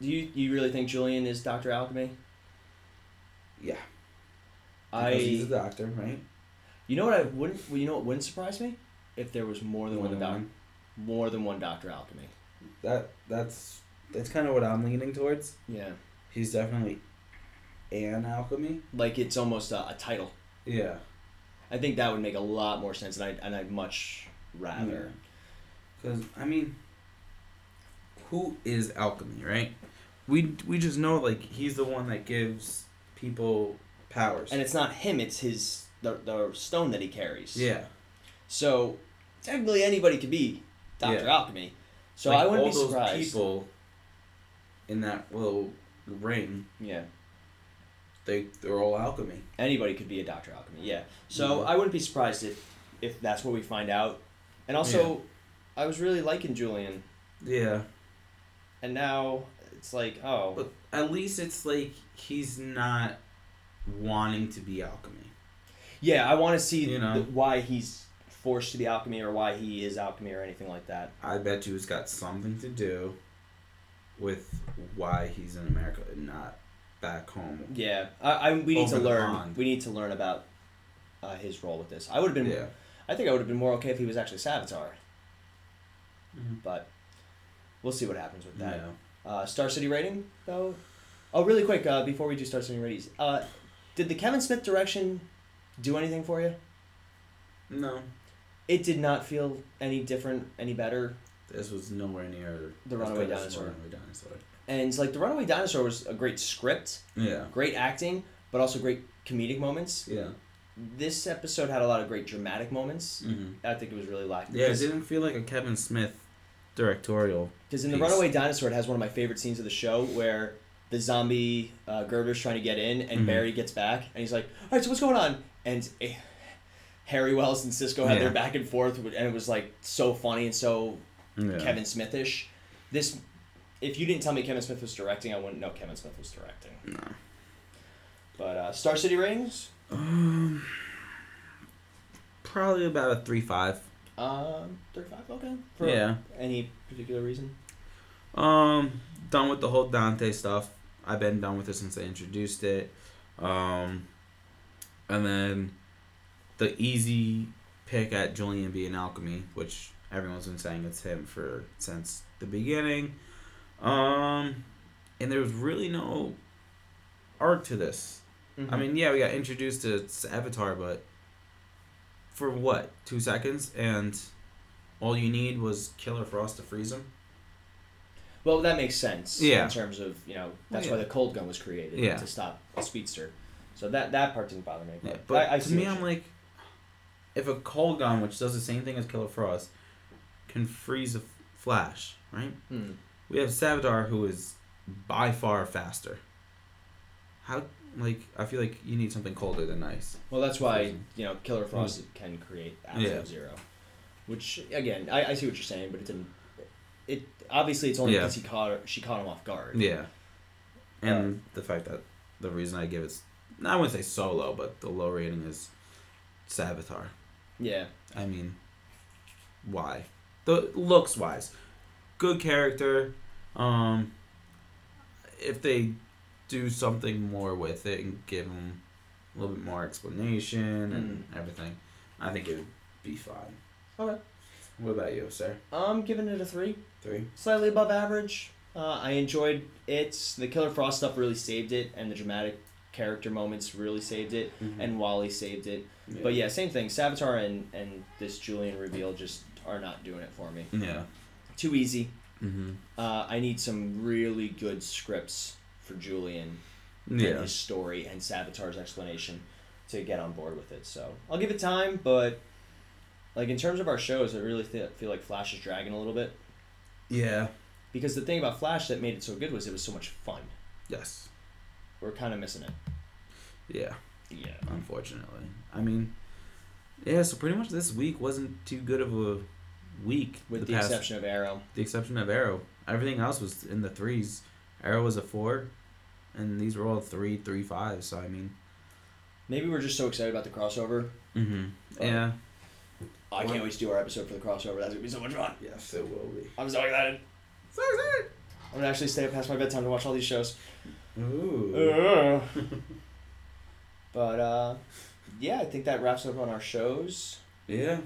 do you, you really think Julian is Dr. Alchemy?
Yeah. I. Because he's a doctor, right?
you know what I wouldn't, well, you know what wouldn't surprise me? If there was more than
More
one,
than
doc,
one.
more than one Dr. Alchemy.
That that's that's kind of what I'm leaning towards.
Yeah.
He's definitely an alchemy.
like it's almost a, a title.
Yeah.
I think that would make a lot more sense, and I and I'd much rather.
Because I mean, who is alchemy, right? We we just know like he's the one that gives people powers.
And it's not him; it's his the, the stone that he carries.
yeah.
So technically, anybody could be Doctor
Yeah.
Alchemy. So
Like,
I wouldn't
all
be
those
surprised.
people in that little ring,
Yeah,
they they're all alchemy.
anybody could be a Doctor Alchemy. Yeah. So
Mhm.
I wouldn't be surprised if if that's what we find out. And also, I was really liking Julian,
Yeah.
and now it's like, oh,
But at least it's like he's not wanting to be alchemy.
yeah, I want to see
You know.
the, why he's forced to be alchemy or why he is alchemy or anything like that.
I bet you it's got something to do with why he's in America and not back home.
Yeah, I, I we need to learn.
pond.
We need to learn about uh, his role with this. I would have been.
Yeah.
I think I would have been more okay if he was actually Savitar,
Mhm.
but we'll see what happens with that.
Yeah.
Uh, Star City rating though. Oh, really quick uh, before we do Star City ratings, uh, did the Kevin Smith direction do anything for you?
No.
It did not feel any different, any better.
This was nowhere near
The Runaway Dinosaur.
Runaway Dinosaur.
And it's like the Runaway Dinosaur was a great script,
Yeah.
great acting, but also great comedic moments.
Yeah.
This episode had a lot of great dramatic moments.
Mm-hmm.
I think it was really lacking.
Yeah, it didn't feel like a Kevin Smith directorial.
Because in the. Runaway Dinosaur, it has one of my favorite scenes of the show where the zombie uh, Girder's trying to get in, and
Mhm.
Barry gets back, and he's like, "All right, so what's going on?" And eh, Harry Wells and Cisco had
Yeah.
their back and forth, and it was like so funny and so
Yeah.
Kevin Smithish. This, if you didn't tell me Kevin Smith was directing, I wouldn't know Kevin Smith was directing.
No.
But uh, Star City Rings,
Um, probably about a three five.
um, thirty-five. Okay. For
Yeah.
Any particular reason?
Um, done with the whole Dante stuff. I've been done with it since I introduced it. Um, and then the easy pick at Julian being alchemy, which everyone's been saying it's him for since the beginning. Um, and there was really no arc to this. I
Mhm.
mean, yeah, we got introduced to Savitar, but for what? Two seconds, and all you need was Killer Frost to freeze him.
Well, that makes sense.
Yeah.
In terms of you know that's
Well,
why the cold gun was created
Yeah.
to stop a speedster. So that that part didn't bother me.
Yeah,
But,
but
I, I
to me, I'm like, if a cold gun, which does the same thing as Killer Frost, can freeze a Flash, right?
Hmm.
We have Savitar, who is by far faster. How, like, I feel like you need something colder than ice.
Well, that's why you know Killer Frost can create absolute
Yeah.
zero. Which again, I, I see what you're saying, but it didn't. It obviously it's only
Yeah.
because he caught her, she caught him off guard.
Yeah. And the fact that the reason I give it, I wouldn't say so low, but the low rating is Savitar.
Yeah.
I mean, why? The looks wise, good character. Um, if they do something more with it and give him a little bit more explanation and everything, I think it would be fine.
Okay.
What about you, sir?
I'm giving it a three.
Three.
slightly above average. Uh, I enjoyed it. The Killer Frost stuff really saved it, and the dramatic character moments really saved it, and Wally saved it. But yeah, same thing. Savitar and, and this Julian reveal just are not doing it for me.
Yeah.
Too easy.
Mm-hmm.
Uh, I need some really good scripts for Julian and
Yeah.
his story and Savitar's explanation to get on board with it. So I'll give it time, but like in terms of our shows, I really th- feel like Flash is dragging a little bit.
Yeah.
Because the thing about Flash that made it so good was it was so much fun.
Yes.
We're kind of missing it.
Yeah.
Yeah.
Unfortunately, I mean, yeah. So pretty much this week wasn't too good of a week.
With the,
past-
exception of Arrow.
the exception of Arrow. Everything else was in the threes. Arrow was a four, and these were all three, three, five. So I mean,
Maybe we're just so excited about the crossover.
mm-hmm.
Oh.
yeah.
I can't wait to do our episode for the crossover. That's gonna be so much fun.
Yes, it will be.
I'm so excited. So excited. I'm gonna actually stay up past my bedtime to watch all these shows.
Ooh.
but uh, yeah, I think that wraps up on our shows.
Yeah,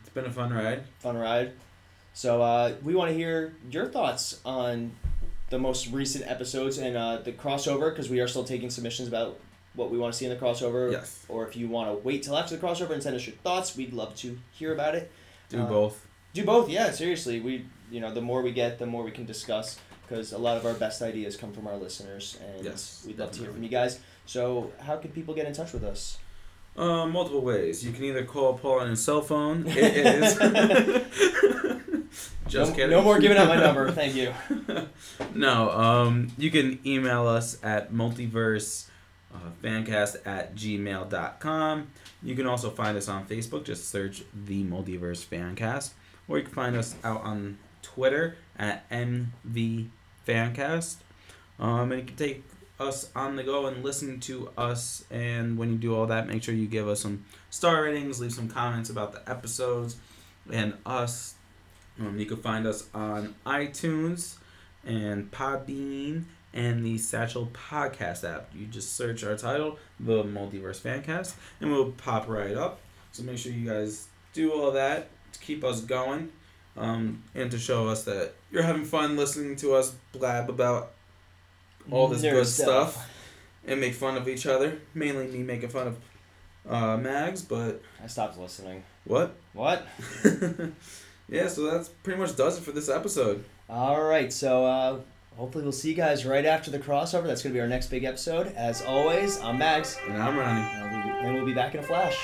it's been a fun ride.
Fun ride. So uh, we want to hear your thoughts on the most recent episodes and uh, the crossover because we are still taking submissions about what we want to see in the crossover.
Yes.
Or if you want to wait till after the crossover and send us your thoughts, we'd love to hear about it.
Do
Uh,
both.
Do both, yeah. Seriously, we you know the more we get, the more we can discuss because a lot of our best ideas come from our listeners, and
Yes,
we'd love to hear from you guys. So, how can people get in touch with us?
Uh, multiple ways. You can either call Paul on his cell phone. It is. Just
no,
kidding.
no more giving out my number. Thank you.
No, um, you can email us at multiverse uh, fancast at gmail.com. You can also find us on Facebook. Just search the Multiverse Fancast. Or you can find us out on Twitter at MV Fancast. Um, and you can take us on the go and listen to us. And when you do all that, make sure you give us some star ratings, leave some comments about the episodes and us. Um, you can find us on iTunes and Podbean and the Stitcher Podcast app. You just search our title, The Multiverse Fancast, and we'll pop right up. So make sure you guys do all that to keep us going um, and to show us that you're having fun listening to us blab about all this
Nerd
good stuff. and make fun of each other. Mainly me making fun of uh, Mags, but
I stopped listening.
what?
What?
yeah, so that's pretty much does it for this episode.
All right. So, uh, hopefully, we'll see you guys right after the crossover. That's going to be our next big episode. As always, I'm Mags,
And I'm Ronnie.
and we'll be, and we'll be back in a flash.